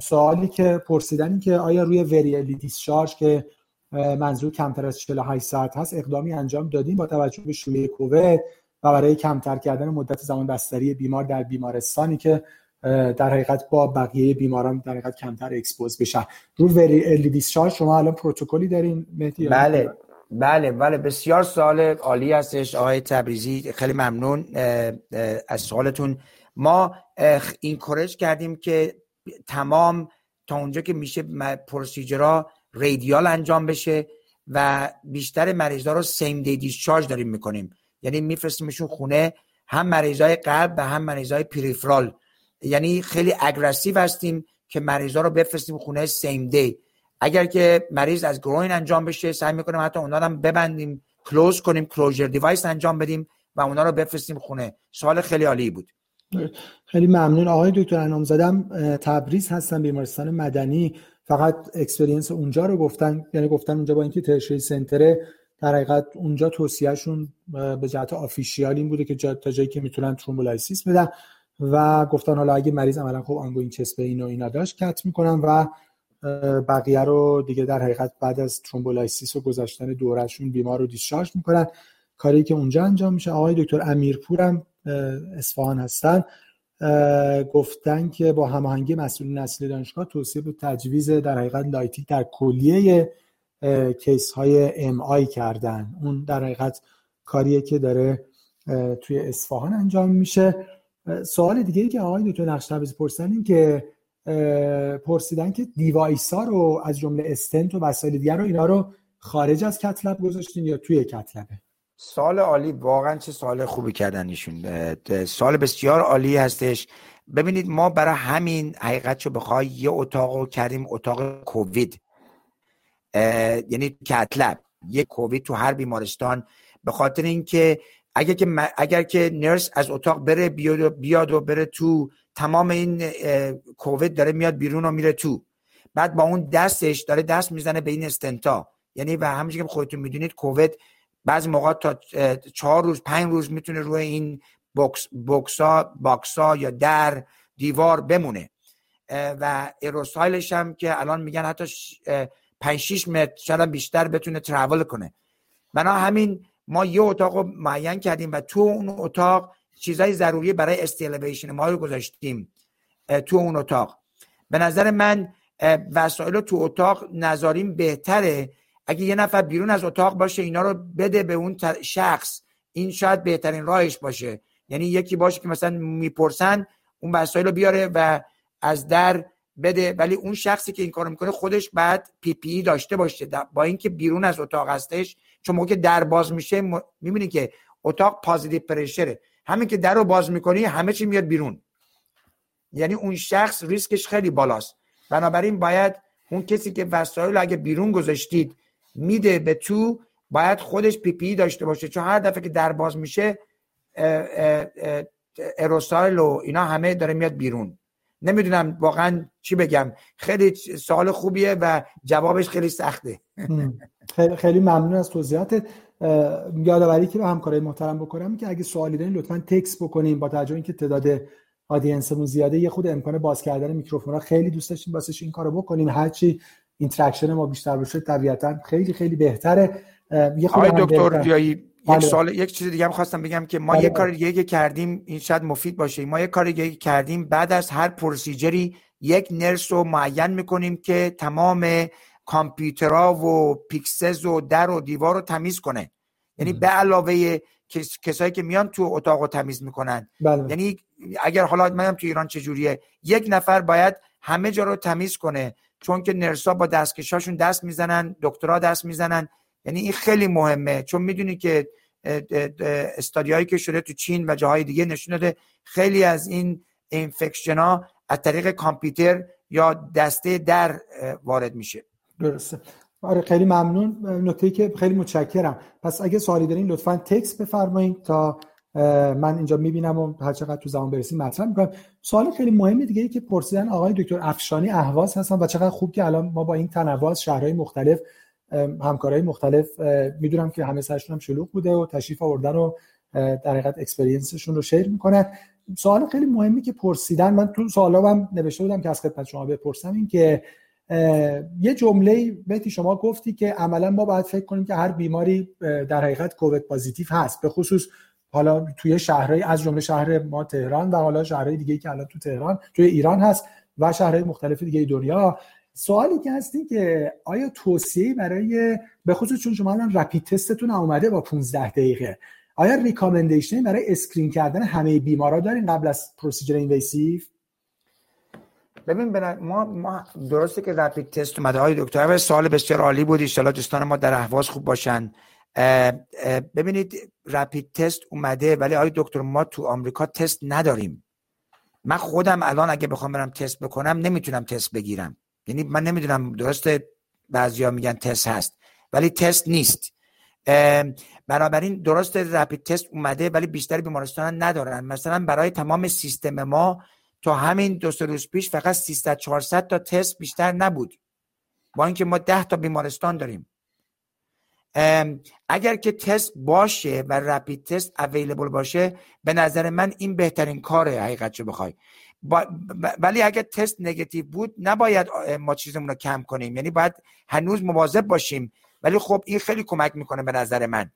سوالی که پرسیدن که آیا روی very early discharge که منظور کمتر از 48 ساعت هست اقدامی انجام دادیم با توجه به شیوع کووید و برای کمتر کردن مدت زمان بستری بیمار در بیمارستانی که در حقیقت با بقیه بیماران در حقیقت کمتر expose بشن. رو very early discharge شما الان پروتکلی دارین مهدی بله. بله بله بسیار سوال عالی هستش آقای تبریزی خیلی ممنون از سوالتون. ما این encourage کردیم که تمام تا اونجا که میشه procedure ها radial انجام بشه و بیشتر مریضا رو same day discharge داریم می‌کنیم. یعنی میفرستیمشون خونه هم مریضای قلب و هم مریضای peripheral یعنی خیلی aggressive هستیم که مریضا رو بفرستیم خونه same day اگر که مریض از groin انجام بشه سعی می‌کنیم حتی اونا هم ببندیم close کنیم closure device انجام بدیم و اونا رو بفرستیم خونه. سوال خیلی عالی بود. خیلی ممنون. آقای دکتر انام زدم تبریز هستن بیمارستان مدنی. فقط اکسپرینس اونجا رو گفتن یعنی گفتن اونجا با اینکه ترشری سنتره در حقیقت اونجا توصیهشون به جهت آفیشیال این بوده که تا جایی که می‌تونن ترومبولایسیس بدن. و گفتن حالا اگه مریض عملا خب آنگوین چسب اینو اینا داشت کت می‌کنن و بقیه رو دیگه در حقیقت بعد از ترومبولایسیس و گذاشتن دورشون بیمار رو دیسچارج می‌کنن. کاری که اونجا انجام میشه آقای دکتر امیرپور هم اصفهان هستن. گفتن که با هماهنگی مسئولین اصلی دانشگاه توصیه به تجویز در حقیقت lytic در کلیه case های MI کردن. اون در حقیقت کاریه که داره توی اصفهان انجام میشه. سوال دیگه ای که آقای دکتر نقش پرسیدن این که پرسیدن که device ها رو از جمله استنت و وسایل دیگر رو اینا رو خارج از کتلب گذاشتین یا توی کتلبه؟ سال عالی واقعا چه سال خوبی کردن ایشون. سال بسیار عالی هستش. ببینید ما برای همین حقیقت رو بخوای یه اتاق رو کردیم اتاق کووید. یعنی کتلب. یه کووید تو هر بیمارستان. به خاطر اینکه اگر که اگر که نرس از اتاق بره بیاد و, بیاد و بره تو تمام این کووید داره میاد بیرون و میره تو. بعد با اون دستش داره دست می‌زنه به این استنتا. یعنی و همونجوری که خودتون می‌دونید کووید بعضی موقع تا چهار روز پنج روز می‌تونه روی این بوکس بوکسا باکسا یا در دیوار بمونه. و ایروسایلش هم که الان میگن حتی 5 6 متر شاید بیشتر بتونه ترافل کنه. بنا همین ما یه اتاق رو معین کردیم و تو اون اتاق چیزای ضروری برای استیلیویشن ما رو گذاشتیم تو اون اتاق. به نظر من وسایل تو اتاق نذاریم بهتره. اگه یه نفر بیرون از اتاق باشه اینا رو بده به اون شخص. این شاید بهترین راهش باشه. یعنی یکی باشه که مثلا می‌پرسن اون وسایل رو بیاره و از در بده. ولی اون شخصی که این کارو می‌کنه خودش بعد PPE داشته باشه. با اینکه بیرون از اتاق هستش چون موقع در باز میشه. می‌بینی که اتاق positive pressure ه. همین که در رو باز می‌کنی همه چی میاد بیرون. یعنی اون شخص ریسکش خیلی بالاست. بنابراین باید اون کسی که وسایل اگه بیرون گذاشتید میده به تو باید خودش PPE داشته باشه. چون هر دفعه که در باز میشه aerosol و اینا همه داره میاد بیرون. نمی‌دونم واقعا چی بگم. خیلی سوال خوبیه و جوابش خیلی سخته. خیلی, ممنون از توضیحات یادآوری که به همکارای محترم بکنم که اگه سوالی دارین لطفا تکس بکنیم با توجه اینکه تعداد audience مون زیاده. یه خود امکان باز کردن میکروفون ها خیلی دوست داشتیم واسش این کارو بکنیم. هرچی interaction ما بیشتر بشه طبیعتا خیلی خیلی بهتره. یه خود دکتر یک بله. سوال یک چیز دیگه هم خواستم بگم که ما بله. یک کار دیگه کردیم این شاید مفید باشه. ما یک کار دیگه کردیم بعد از هر procedure ی یک nurse رو معین می‌کنیم که تمام کامپیوترها و Pyxis و در و دیوار رو تمیز کنه. یعنی به علاوه کسایی که میان تو اتاق رو تمیز می‌کنن. بله. یعنی اگر حالا منم تو ایران چجوریه یک نفر باید همه جا رو تمیز کنه چون که nurse ا با دستکشاشون دست می‌زنن دکترها دست می‌زنن. یعنی این خیلی مهمه. چون می‌دونی که study هایی که شده تو چین و جاهای دیگه نشون داده خیلی از این infection ها از طریق کامپیوتر یا دسته در وارد میشه. درسته. آره خیلی ممنون. نکته که خیلی متشکرم. پس اگه سوالی دارین لطفا تکس بفرمایید تا من اینجا می‌بینم و هر چقدر تو زمان برسیم مطرح می‌کنم. سوال خیلی مهمی دیگه ای که پرسیدن آقای دکتر افشانی اهواز هستن و چقدر خوب که الان ما با این تنوع از شهرهای مختلف همکارای مختلف می‌دونم که همه سرشون هم شلوغ بوده و تشریف آوردن و در حقیقت اکسپریانسشون رو شیر می‌کنن. سوال خیلی مهمی که پرسیدن من تو سوالا هم نوشته بودم که از خدمت شما بپرسم این که یه جمله بهتی شما گفتی که عملا ما باید فکر کنیم که هر بیماری در حقیقت کووید پازیتیو هست. به خصوص حالا توی شهرهای از جمله شهر ما تهران و حالا شهرهای دیگه که الان تو تهران توی ایران هست و شهرهای مختلف دیگه دنیا. سوالی که هستی که آیا توصیه برای به خصوص چون شما الان رپید تستتون اومده با 15 دقیقه. آیا recommendation برای screen کردن همه بیمارا دارین قبل از procedure invasive ببین ما ما درسته که rapid test اومده. های دکتر و سوال بسیار عالی بود. ان دوستان ما در اهواز خوب باشن. ببینید rapid test اومده ولی آقای دکتر ما تو آمریکا تست نداریم. من خودم الان اگه بخوام برم تست بکنم نمی‌تونم تست بگیرم. یعنی من نمی‌دونم درسته بعضیا میگن تست هست ولی تست نیست. بنابراین درست رپید تست اومده ولی بیشتر بیمارستان ندارن. مثلا برای تمام سیستم ما تا همین دو سه روز پیش فقط 300 400 تا تست بیشتر نبود. با اینکه ما 10 تا بیمارستان داریم. اگر که تست باشه و رپید تست اویلیبل باشه به نظر من این بهترین کاره حقیقت چه بخوای. ولی اگر تست نگتیو بود نباید ما چیزمون رو کم کنیم. یعنی باید هنوز مواظب باشیم. ولی خب این خیلی کمک می‌کنه به نظر من.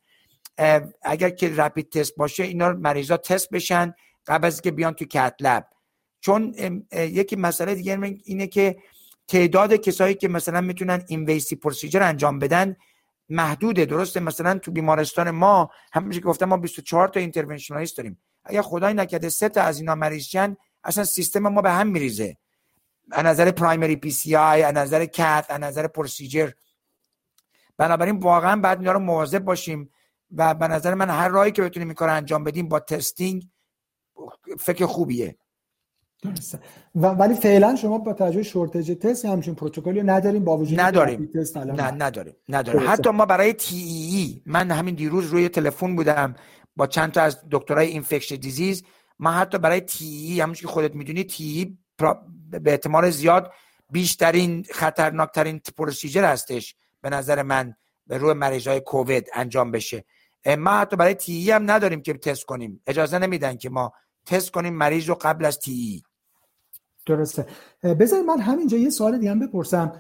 اگر که رپید تست باشه اینا مریضا تست بشن قبل از که بیان تو کت لب. چون یکی مسئله دیگه اینه که تعداد کسایی که مثلا می‌تونن اینویسی پروسیجر انجام بدن محدوده. درسته؟ مثلا تو بیمارستان ما همیشه که گفتم ما 24 تا اینترونشنالیست داریم. اگر خدای نکرده سه تا از اینا مریض شن اصلا سیستم ما به هم میریزه. از نظر primary PCI از نظر cath از نظر procedure بنابراین واقعا باید اینا رو مواظب باشیم و به نظر من هر راهی که بتونیم این کار انجام بدیم با testing فکر خوبیه. و ولی فعلا شما با توجه shortage تست همچین پروتکلی نداریم با وجود نداریم. نه نداریم نداریم. حتی ما برای TEE من همین دیروز روی تلفن بودم با چند تا از دکترای infection disease ما حتی برای TEE همون که خودت می‌دونی TEE به احتمال زیاد بیشترین خطرناکترین procedure هستش به نظر من به روی مریض های کووید انجام بشه. ما حتی برای TEE هم نداریم که تست کنیم. اجازه نمیدن که ما تست کنیم مریض رو قبل از TEE. درسته. بذار من همینجا یه سوال دیگه هم بپرسم.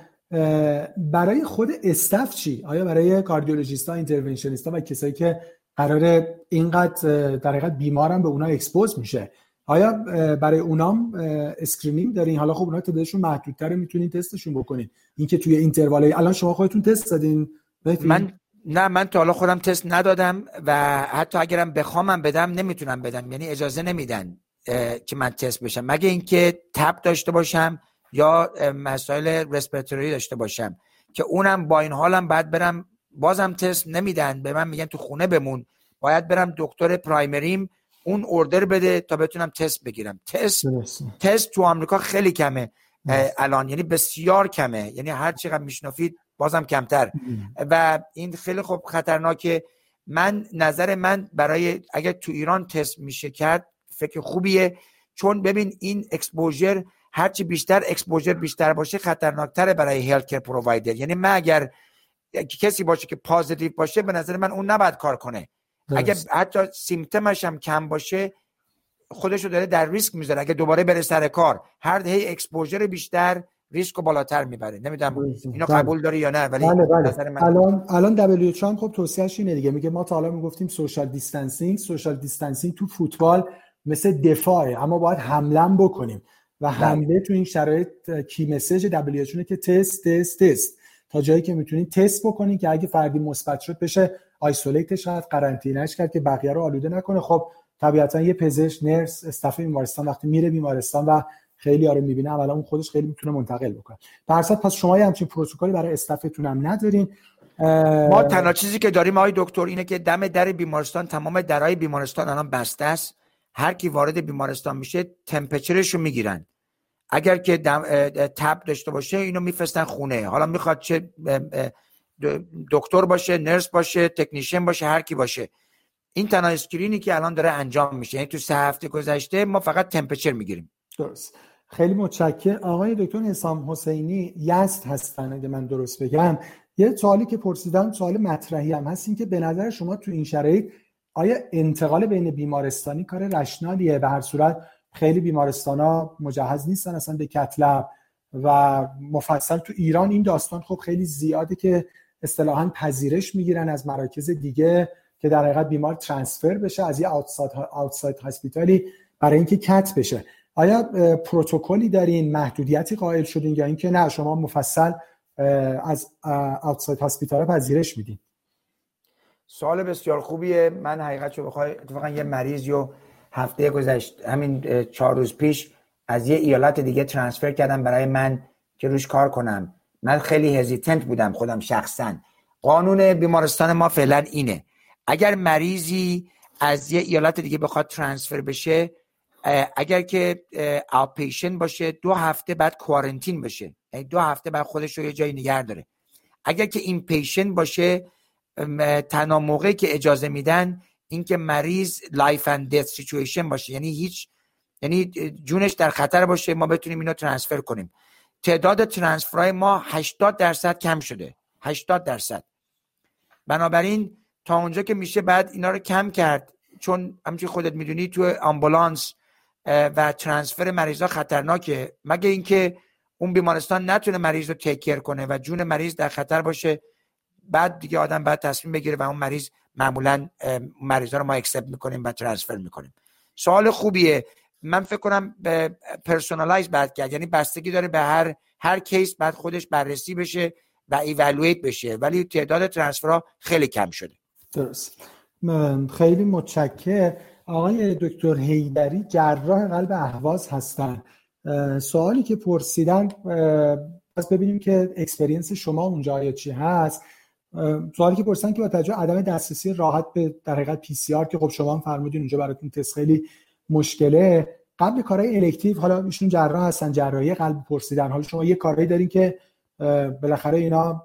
برای خود staff چی؟ آیا برای کاردیولوژیست ها و کسایی که قرار اینقدر در حقیقت بیمارم به اونا expose میشه؟ آیا برای اونام screening دارین؟ حالا خب اونا تعدادشون محدودتره می‌تونین تستشون بکنین. اینکه توی interval الان شما خودتون تست دادین من نه من تا حالا خودم تست ندادم و حتی اگرم بخوامم بدم نمی‌تونم بدم. یعنی اجازه نمیدن. که من تست بشم. مگه اینکه تب داشته باشم یا مسائل respiratory داشته باشم که اونم با این حالم بعد برم بازم تست نمیدن به من میگن تو خونه بمون. باید برم دکتر پرایمریم اون اوردر بده تا بتونم تست بگیرم. تست تست تو آمریکا خیلی کمه. الان یعنی بسیار کمه. یعنی هر چقدر میشنافید بازم کمتر. و این خیلی خوب خطرناکه. من نظر من برای اگر تو ایران تست میشه کرد فکر خوبیه. چون ببین این اکسپوژر هرچی بیشتر exposure بیشتر باشه خطرناکتره برای health care provider یعنی من اگر کسی باشه که positive باشه به نظر من اون نباید کار کنه. اگر حتی symptomش هم کم باشه خودش رو داره در ریسک می‌ذاره. اگه دوباره بره سر کار هر هی exposure بیشتر ریسک رو بالاتر می‌بره. نمی‌دونم اینو بله. قبول داری یا نه ولی بله بله. من... الان الان WHO هم خب توصیهش اینه دیگه. میگه ما تا حالا می‌گفتیم social distancing social distancing تو فوتبال مثل دفاعه. اما باید حمله بکنیم. و بله. حمله تو این شرایط کی مسیج دبلیو که تست تست تست. تا جایی که می‌تونید تست بکنید که اگه فردی مثبت شد بشه آیسولیتش کرد قرنطینهش کرد که بقیه رو آلوده نکنه. خب طبیعتا یه پزشک نرس استاف بیمارستان وقتی میره بیمارستان و خیلی رو می‌بینه اولا اون خودش خیلی می‌تونه منتقل بکنه. در پس شما یه همچین پروتکلی برای استافتون هم ندارین. ما تنها چیزی که داریم آقای دکتر اینه که دم در بیمارستان تمام درهای بیمارستان الان بسته است. هر کی وارد بیمارستان میشه تمپرچرش رو می‌گیرن. اگر که تب داشته باشه اینو میفرستن خونه. حالا می‌خواد چه دکتر باشه نرس باشه تکنیشن باشه هر کی باشه. این تنها اسکرینی که الان داره انجام میشه. یعنی تو سه هفته گذشته ما فقط تمپرچر می‌گیریم. درست. خیلی متشکر آقای دکتر حسام حسینی یست هستن اگه من درست بگم. یه سوالی که پرسیدم سوال مطرحی هم هست. این که به نظر شما تو این شرایط آیا انتقال بین بیمارستانی کار رشنالیه؟ به هر صورت خیلی بیمارستان ها مجهز نیستن اصلا به کتلب و مفصل تو ایران این داستان خب خیلی زیاده که اصطلاحا پذیرش می‌گیرن از مراکز دیگه که در حقیقت بیمار ترانسفر بشه از یه آوتساید هاسپیتالی برای اینکه کت بشه. آیا پروتکلی دارین محدودیتی قائل شدین یا اینکه نه شما مفصل از آوتساید هاسپیتال پذیرش میدین؟ سوال بسیار خوبیه. من حقیقت شو بخوای اتفاقا یه مریض رو هفته گذشت همین چهار روز پیش از یه ایالت دیگه ترانسفر کردم برای من که روش کار کنم. من خیلی هزیتنت بودم خودم شخصا. قانون بیمارستان ما فعلا اینه. اگر مریضی از یه ایالت دیگه بخواد ترانسفر بشه اگر که آپیشن باشه دو هفته بعد کوارنتین بشه. یعنی دو هفته بعد خودش رو یه جایی نگه داره. اگر که این patient باشه تنها موقعی که اجازه میدن اینکه مریض life and death situation باشه. یعنی هیچ یعنی جونش در خطر باشه ما بتونیم اینو transfer کنیم. تعداد transfer های ما 80 درصد کم شده. 80 درصد. بنابراین تا اونجا که میشه باید اینا رو کم کرد. چون همچنین خودت می‌دونی تو آمبولانس و transfer مریضا خطرناکه. مگه اینکه اون بیمارستان نتونه مریض رو take care کنه و جون مریض در خطر باشه؟ بعد دیگه آدم باید تصمیم بگیره و اون مریض معمولا مریضا رو ما accept می‌کنیم و transfer می‌کنیم. سوال خوبیه. من فکر کنم به personalize باید کرد یعنی بستگی داره به هر هر case باید خودش بررسی بشه و evaluate بشه. ولی تعداد transfer ها خیلی کم شده. درست. خیلی متشکر آقای دکتر هیدری جراح قلب اهواز هستن. سوالی که پرسیدن پس ببینیم که experience شما اونجا چی هست. سوالی که پرسیدن که با توجه عدم دسترسی راحت به در حقیقت PCR که خب شما هم فرمودین اونجا براتون تست خیلی مشکله. قبل کارهای elective حالا ایشون جراح هستن جراحی قلب پرسیدن. حالا شما یه کارهایی دارین که بالاخره اینا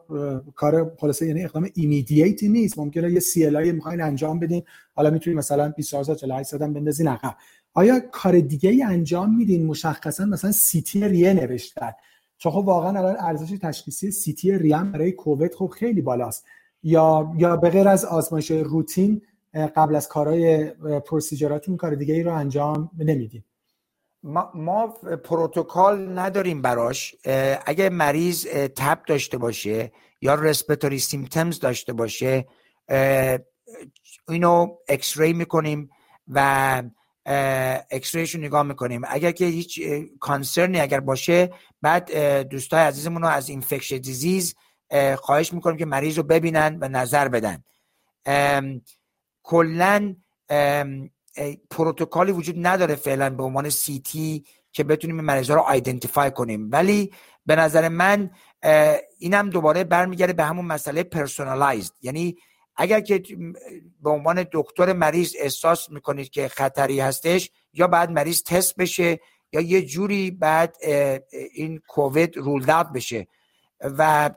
کار خلاصه یعنی اقدام immediate ی نیست. ممکنه یه سی ال می‌خواین انجام بدین. حالا می‌تونید مثلا 24 ساعت 48 ساعت بندازین. عقب. آیا کار دیگه ای انجام میدین؟ مشخصا مثلا سی تی ریه نوشتن. چون خب واقعا الان ارزش تشخیصی سی تی ریه برای کووید خب خیلی بالاست. یا یا به غیر از آزمایش روتین قبل از کارهای پروسیجراتون کار دیگه ای رو انجام نمیدین ما, ما پروتکل نداریم براش. اگه مریض تب داشته باشه یا رسپتوری سیمتمز داشته باشه اینو x-ray می‌کنیم و x-ray شو نگاه می‌کنیم. اگر که هیچ concern ی اگر باشه باید دوستای عزیزمون رو از infection disease خواهش می‌کنیم که مریض رو ببینن و نظر بدن. کلا پروتکلی وجود نداره فعلا به عنوان CT که بتونیم مریض رو identify کنیم. ولی به نظر من اینم دوباره برمیگرده به همون مسئله personalized یعنی اگر که به عنوان دکتر مریض احساس می‌کنید که خطری هستش یا بعد مریض تست بشه یا یه جوری بعد این کووید رول بشه و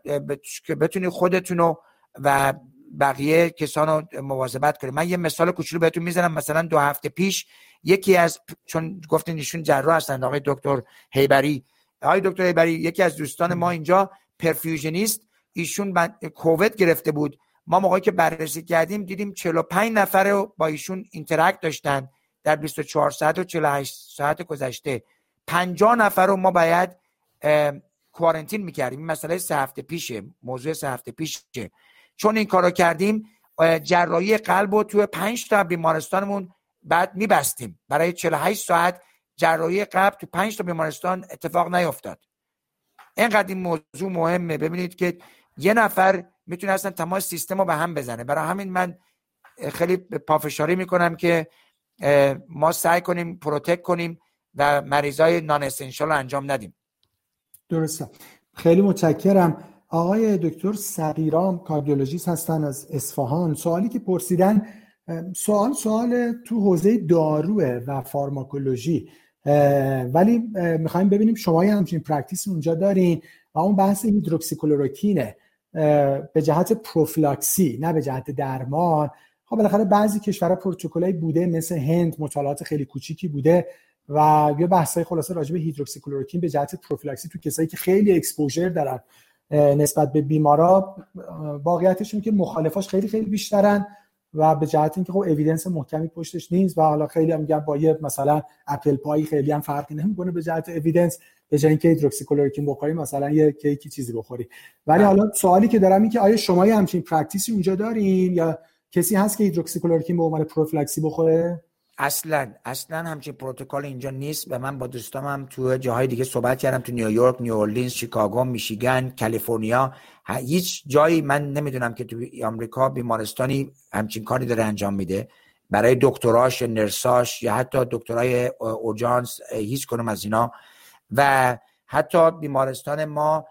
که بتونید خودتون رو و بقیه کسان رو مواظبت کنیم من یه مثال کوچولو بهتون می‌زنم. مثلا دو هفته پیش یکی از چون گفتین ایشون جراح هستند آقای دکتر هیبری آقای دکتر هیبری یکی از دوستان ما اینجا perfusionist. ایشون کووید گرفته بود. ما موقعی که بررسی کردیم دیدیم 45 نفر با ایشون interact داشتن در 24 ساعت و 48 ساعت گذشته. 50 نفر رو ما باید quarantine می‌کردیم. این مسئله سه هفته پیشه. موضوع سه هفته پیشه. چون این کارو کردیم جراحی قلب رو توی 5 تا بیمارستانمون باید میبستیم. برای 48 ساعت جراحی قلب تو 5 تا بیمارستان اتفاق نیفتاد. اینقدر این موضوع مهمه. ببینید که یه نفر می‌تونه اصلا تمام سیستم رو به هم بزنه. برای همین من خیلی پافشاری می‌کنم که ما سعی کنیم پروتک کنیم و مریضای نان اسنشال رو انجام ندیم. درسته. خیلی متشکرم. آقای دکتر سقیرام کاردیولوژیست هستن از اصفهان. سوالی که پرسیدن سوال سوال تو حوزه داروه و فارماکولوژی. ولی می‌خوایم ببینیم شما همچین practice اونجا دارین و اون بحث هیدروکسیکلوروکینه. به جهت پروفیلاکسی نه به جهت درمان. خب بالاخره بعضی کشورها پروتکلای بوده مثل هند مطالعات خیلی کوچیکی بوده و یه بحثای خلاصه راجع به هیدروکسیکلوروکین به جهت پروفیلاکسی تو کسایی که خیلی exposure دارن نسبت به بیمارا واقعیتش که مخالفاش خیلی خیلی بیشترن و به جهت اینکه خب evidence محکمی پشتش نیست و حالا خیلی هم میگن با یه مثلا apple pie خیلی هم فرقی نمی‌کنه به جهت evidence به جای اینکه بخوری مثلا یه کیکی چیزی بخوری ولی بله. حالا سوالی که دارم این که آیا شما همچین practice ی اونجا دارین یا کسی هست که هیدروکسیکلوروکین به عنوان پروفیلاکسی بخوره؟ اصلا اصلا همچین پروتکل اینجا نیست و من با دوستام هم تو جاهای دیگه صحبت کردم تو نیویورک نیواورلینز شیکاگو میشیگن کالیفرنیا هیچ جایی من نمی‌دونم که تو آمریکا بیمارستانی همچین کاری داره انجام میده. برای دکتراش یا nurse اش یا حتی دکترای اورژانس هیچ کنم از اینا و حتی بیمارستان ما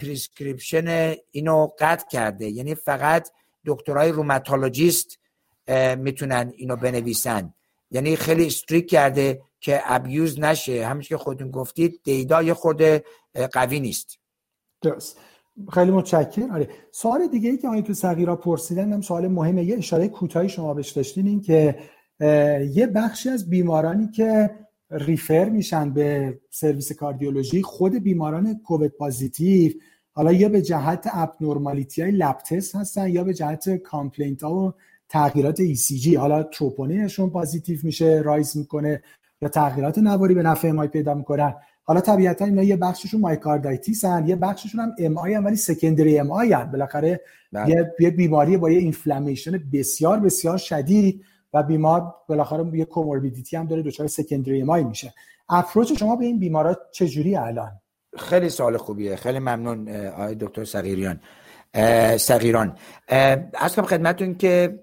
prescription اینو قطع کرده. یعنی فقط دکترای روماتولوژیست می‌تونن اینو بنویسن. یعنی خیلی strict کرده که abuse نشه. همین که خودتون گفتید دیتا یه خورده قوی نیست. درست. خیلی متشکرم. آره. سوال دیگه ای که آقای دکتر صغیران پرسیدن هم سوال مهمه. یه اشاره کوتاهی شما بهش داشتین این که یه بخشی از بیمارانی که refer میشن به سرویس کاردیولوژی خود بیماران کووید positive. حالا یا به جهت abnormality های lab هستن یا به جهت complaint ها و تغییرات ECG حالا تروپونینشون positive میشه rise می‌کنه یا تغییرات نواری به نفع MI پیدا می‌کنن. حالا طبیعتا اینا یه بخششون myocarditis هن یه بخششون هم MI ولی secondary MI هن. بالاخره بله. یه،, یه بیماری با یه inflammation بسیار بسیار شدید. و بیمار بالاخره یه comorbidity هم داره دچار secondary MI میشه. approach شما به این بیمارا چجوری الان؟ خیلی سوال خوبیه. خیلی ممنون آقای دکتر صغیریان. صغیران. از کنم خدمتون که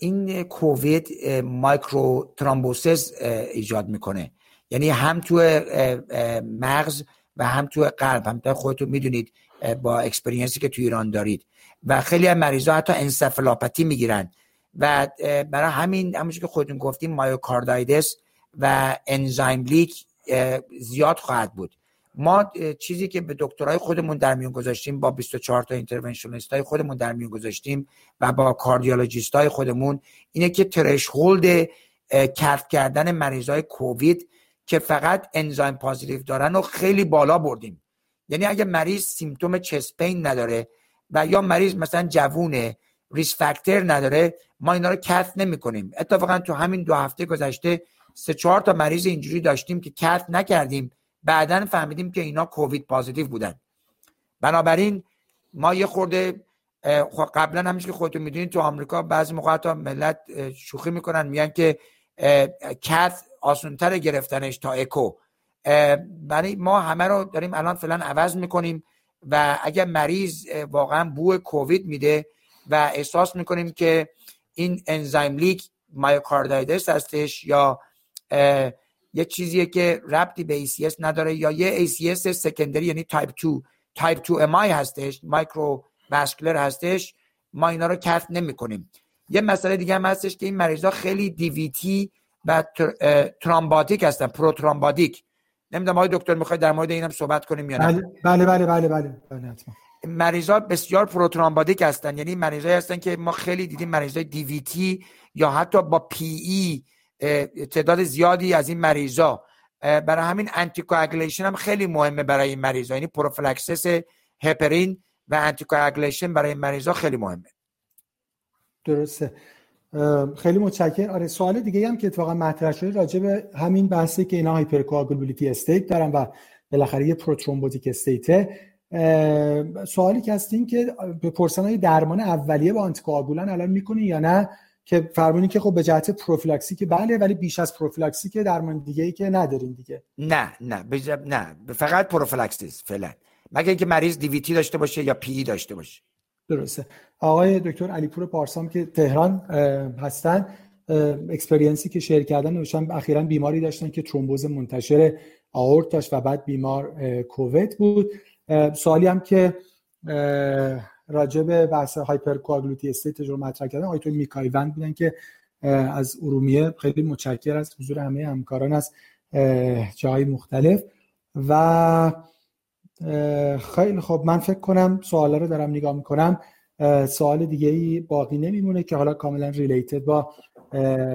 این کووید micro thrombosis ایجاد می‌کنه. یعنی هم تو مغز و هم تو قلب. هم خودتون می‌دونید با experience ی که تو ایران دارید. و خیلی از مریضا حتی encephalopathy می‌گیرن. و برای همین همونجور که خودتون گفتیم myocarditis و enzyme leak زیاد خواهد بود. ما چیزی که به دکترای خودمون در میون گذاشتیم با 24 تا interventionalist های خودمون در میون گذاشتیم و با کاردیولوژیست های خودمون اینه که threshold cath کردن مریض های کووید که فقط enzyme positive دارن و خیلی بالا بردیم. یعنی اگه مریض سیمتوم چسپین نداره و یا مریض مثلا جوونه ریس فاکتور نداره. ما اینا رو کف نمی کنیم اتفاقا تو همین دو هفته گذشته سه چهار تا مریض اینجوری داشتیم که کف نکردیم. بعدا فهمیدیم که اینا کووید پازیتیو بودن. بنابراین ما یه خورده خب قبلا همیشه که خودتون می‌دونید تو آمریکا بعضی موقع تا ملت شوخی می‌کنن میگن که کت آسونتر گرفتنش تا اکو. برای ما همه رو داریم الان فعلا عوض می‌کنیم و اگر مریض واقعا بو کووید میده و احساس می‌کنیم که این enzyme leak myocarditis هستش یا یه چیزیه که ربطی به ACS نداره یا یه ACS secondary یعنی تایپ 2 تایپ 2 MI هستش microvascular هستش ما اینا رو cath نمی کنیم یه مسئله دیگه هم هستش که این مریضا خیلی DVT و thrombotic هستن prothrombotic نمی‌دونم آقای دکتر می‌خوای در مورد اینم صحبت کنیم یا نه؟ بله بله بله بله, بله, مریضا بسیار prothrombotic هستن. یعنی مریضایی هستن که ما خیلی دیدیم مریضای DVT یا حتی با PE تعداد زیادی از این مریضا. برای همین anticoagulation هم خیلی مهمه برای این مریضا. یعنی prophylaxis heparin و anticoagulation برای این مریضا خیلی مهمه. درسته. خیلی متشکرم. آره سوال دیگه هم که اتفاقا مطرح شده راجع به همین بحثی که اینا هایپرکواگولیتی استیت دارن و بالاخره یه پروترومبوتیک استیته سوالی که هستین که به پرسنهای درمان اولیه با آنتیکواگولان الان می‌کنین یا نه؟ که فرمونی که خب به جهت پروفیلاکسی که بله ولی بیش از پروفیلاکسی که درمان دیگه ای که ندارین دیگه. نه نه بجب نه فقط پروفیلاکسیس فعلا. مگه اینکه مریض دیویتی داشته باشه یا پی داشته باشه. درسته. آقای دکتر علیپور پارسام که تهران هستن experience ی که share کردن نوشتن اخیرا بیماری داشتن که ترومبوز منتشر آورت داشت و بعد بیمار کووید بود. سوالی هم که راجع به بحث hypercoagulability state رو مطرح کردن آقای دکتر میکایوند بودن که از ارومیه خیلی متشکر از حضور همه همکاران از جای مختلف. و خیلی خب من فکر کنم سوالا رو دارم نگاه می‌کنم. سوال دیگه ای باقی نمیمونه که حالا کاملا ریلیتد با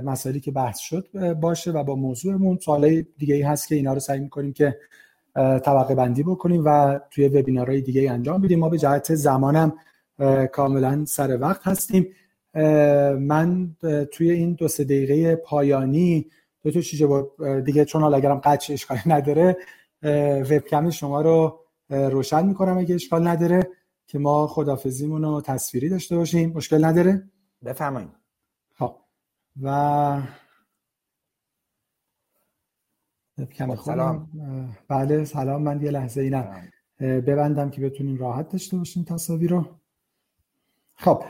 مسائلی که بحث شد باشه و با موضوعمون. سوال دیگه ای هست که اینا رو سعی می‌کنیم که طبقه بندی بکنیم و توی وبینارهای دیگه انجام بدیم. ما به جهت زمانم کاملا سر وقت هستیم. من توی این دو سه دقیقه پایانی دو تا چیز دیگه چون حالا اگرم قچ اشکالی نداره وبکم شما رو روشن می‌کنم اگه اشکال نداره که ما خدافزیمون رو تصویری داشته باشیم. مشکل نداره؟ بفرمایید. خب. و خب، سلام. بله سلام من یه لحظه اینم ببندم که بتونیم راحت داشته باشیم تصاویر رو. خب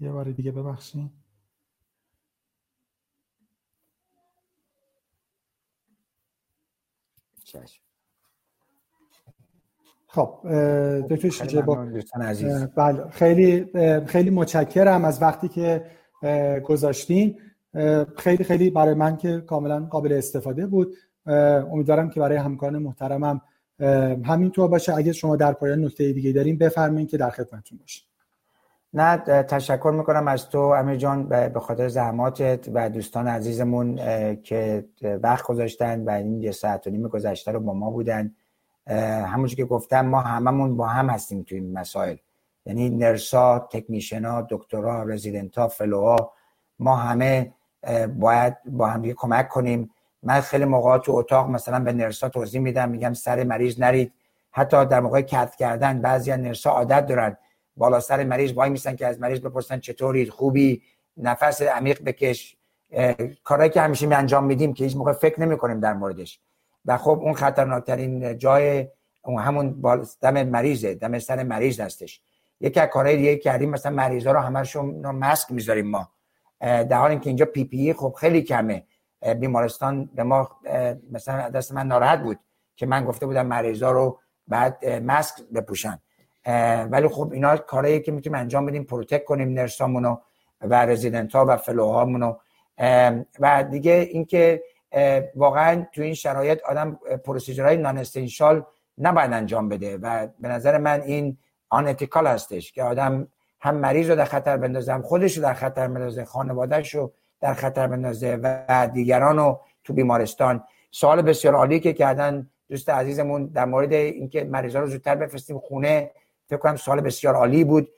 یه بار دیگه ببخشید خب دکتر شیجه با بله خیلی خیلی متشکرم از وقتی که گذاشتین. خیلی خیلی برای من که کاملا قابل استفاده بود. امیدوارم که برای همکاران محترمم همینطور باشه. اگه شما در پایان نکته دیگه داریم بفرمایید که در خدمتتون باشه نه تشکر می‌کنم از تو امیر جان به خاطر زحماتت و دوستان عزیزمون که وقت گذاشتن و این یه ساعت و نیم گذشته رو با ما بودن. همونجور که گفتم ما هممون با هم هستیم توی این مسائل. یعنی نرسا تکنیشنا دکترا رزیدنتا فلوها ما همه باید با هم کمک کنیم. من خیلی موقعات تو اتاق مثلا به نرسا توضیح میدم میگم سر مریض نرید. حتی در موقع کت کردن بعضی از نرسا عادت دارن. بالا سر مریض وای میسن که از مریض بپرسن چطوری خوبی؟ نفس عمیق بکش. کارهایی که همیشه می انجام میدیم که هیچ موقع فکر نمی کنیم در موردش. و خب اون خطرناکترین جای اون همون دم مریضه دم سر مریض هستش. یکی از کارهای دیگه کردیم مثلا مریضا رو همشون ماسک می‌ذاریم ما. در حالی که اینجا پی پی خب خیلی کمه. بیمارستان به ما مثلا دست من ناراحت بود که من گفته بودم مریضا رو بعد ماسک بپوشن. ولی خب اینا کارهایی که می‌تونیم انجام بدیم پروتک کنیم نرسامونو و رزیدنت ها و فلوهامونو و دیگه اینکه واقعا تو این شرایط آدم پروسیجرهای نان استنشال نباید انجام بده. و به نظر من این آن هستش که آدم هم مریض رو در خطر بندازه هم خودش رو در خطر بندازه خانوادهش رو در خطر بندازه و دیگران رو تو بیمارستان. سوال بسیار عالی که کردن دوست عزیزمون. در مورد اینکه مریضا رو زودتر بفرستیم خونه فکر کنم سوال بسیار عالی بود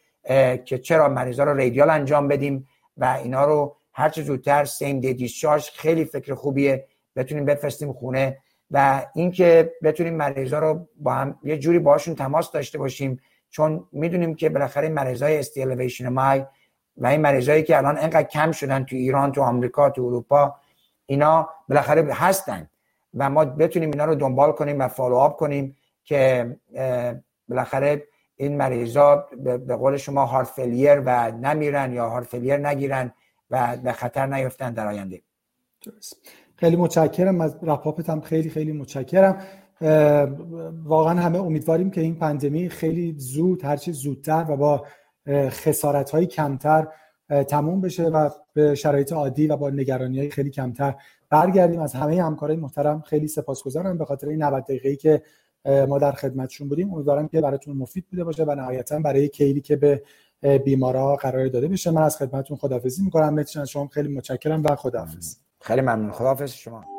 که چرا مریضا رو ریدیال انجام بدیم و اینا رو هر چه زودتر سیم دی دیسچارج خیلی فکر خوبیه بتونیم بفرستیم خونه و اینکه بتونیم مریضا رو با هم یه جوری باشون تماس داشته باشیم چون می‌دونیم که بالاخره مریضای استیلویشن مای و این مریضایی که الان انقدر کم شدن تو ایران تو آمریکا تو اروپا اینا بالاخره هستن و ما بتونیم اینا رو دنبال کنیم و follow up کنیم که بالاخره این مریضا به قول شما heart failure و نمیرن یا heart failure نگیرن و به خطر نیفتن در آینده. خیلی متشکرم. از wrap up ت هم خیلی خیلی متشکرم. واقعا همه امیدواریم که این پندمی خیلی زود هرچی زودتر و با خسارت های کمتر تموم بشه و به شرایط عادی و با نگرانی های خیلی کمتر برگردیم. از همه همکارای محترم خیلی سپاسگزارم به خاطر این 90 دقیقه‌ای که ما در خدمتشون بودیم. امیدوارم که براتون مفید بوده باشه و نهایتا برای کیلی که به بیمارا قرار داده بشه. من از خدمتتون خدافظی می‌کنم. متشن شما خیلی متشکرم و خداحافظ. خیلی ممنون. خداحافظ شما.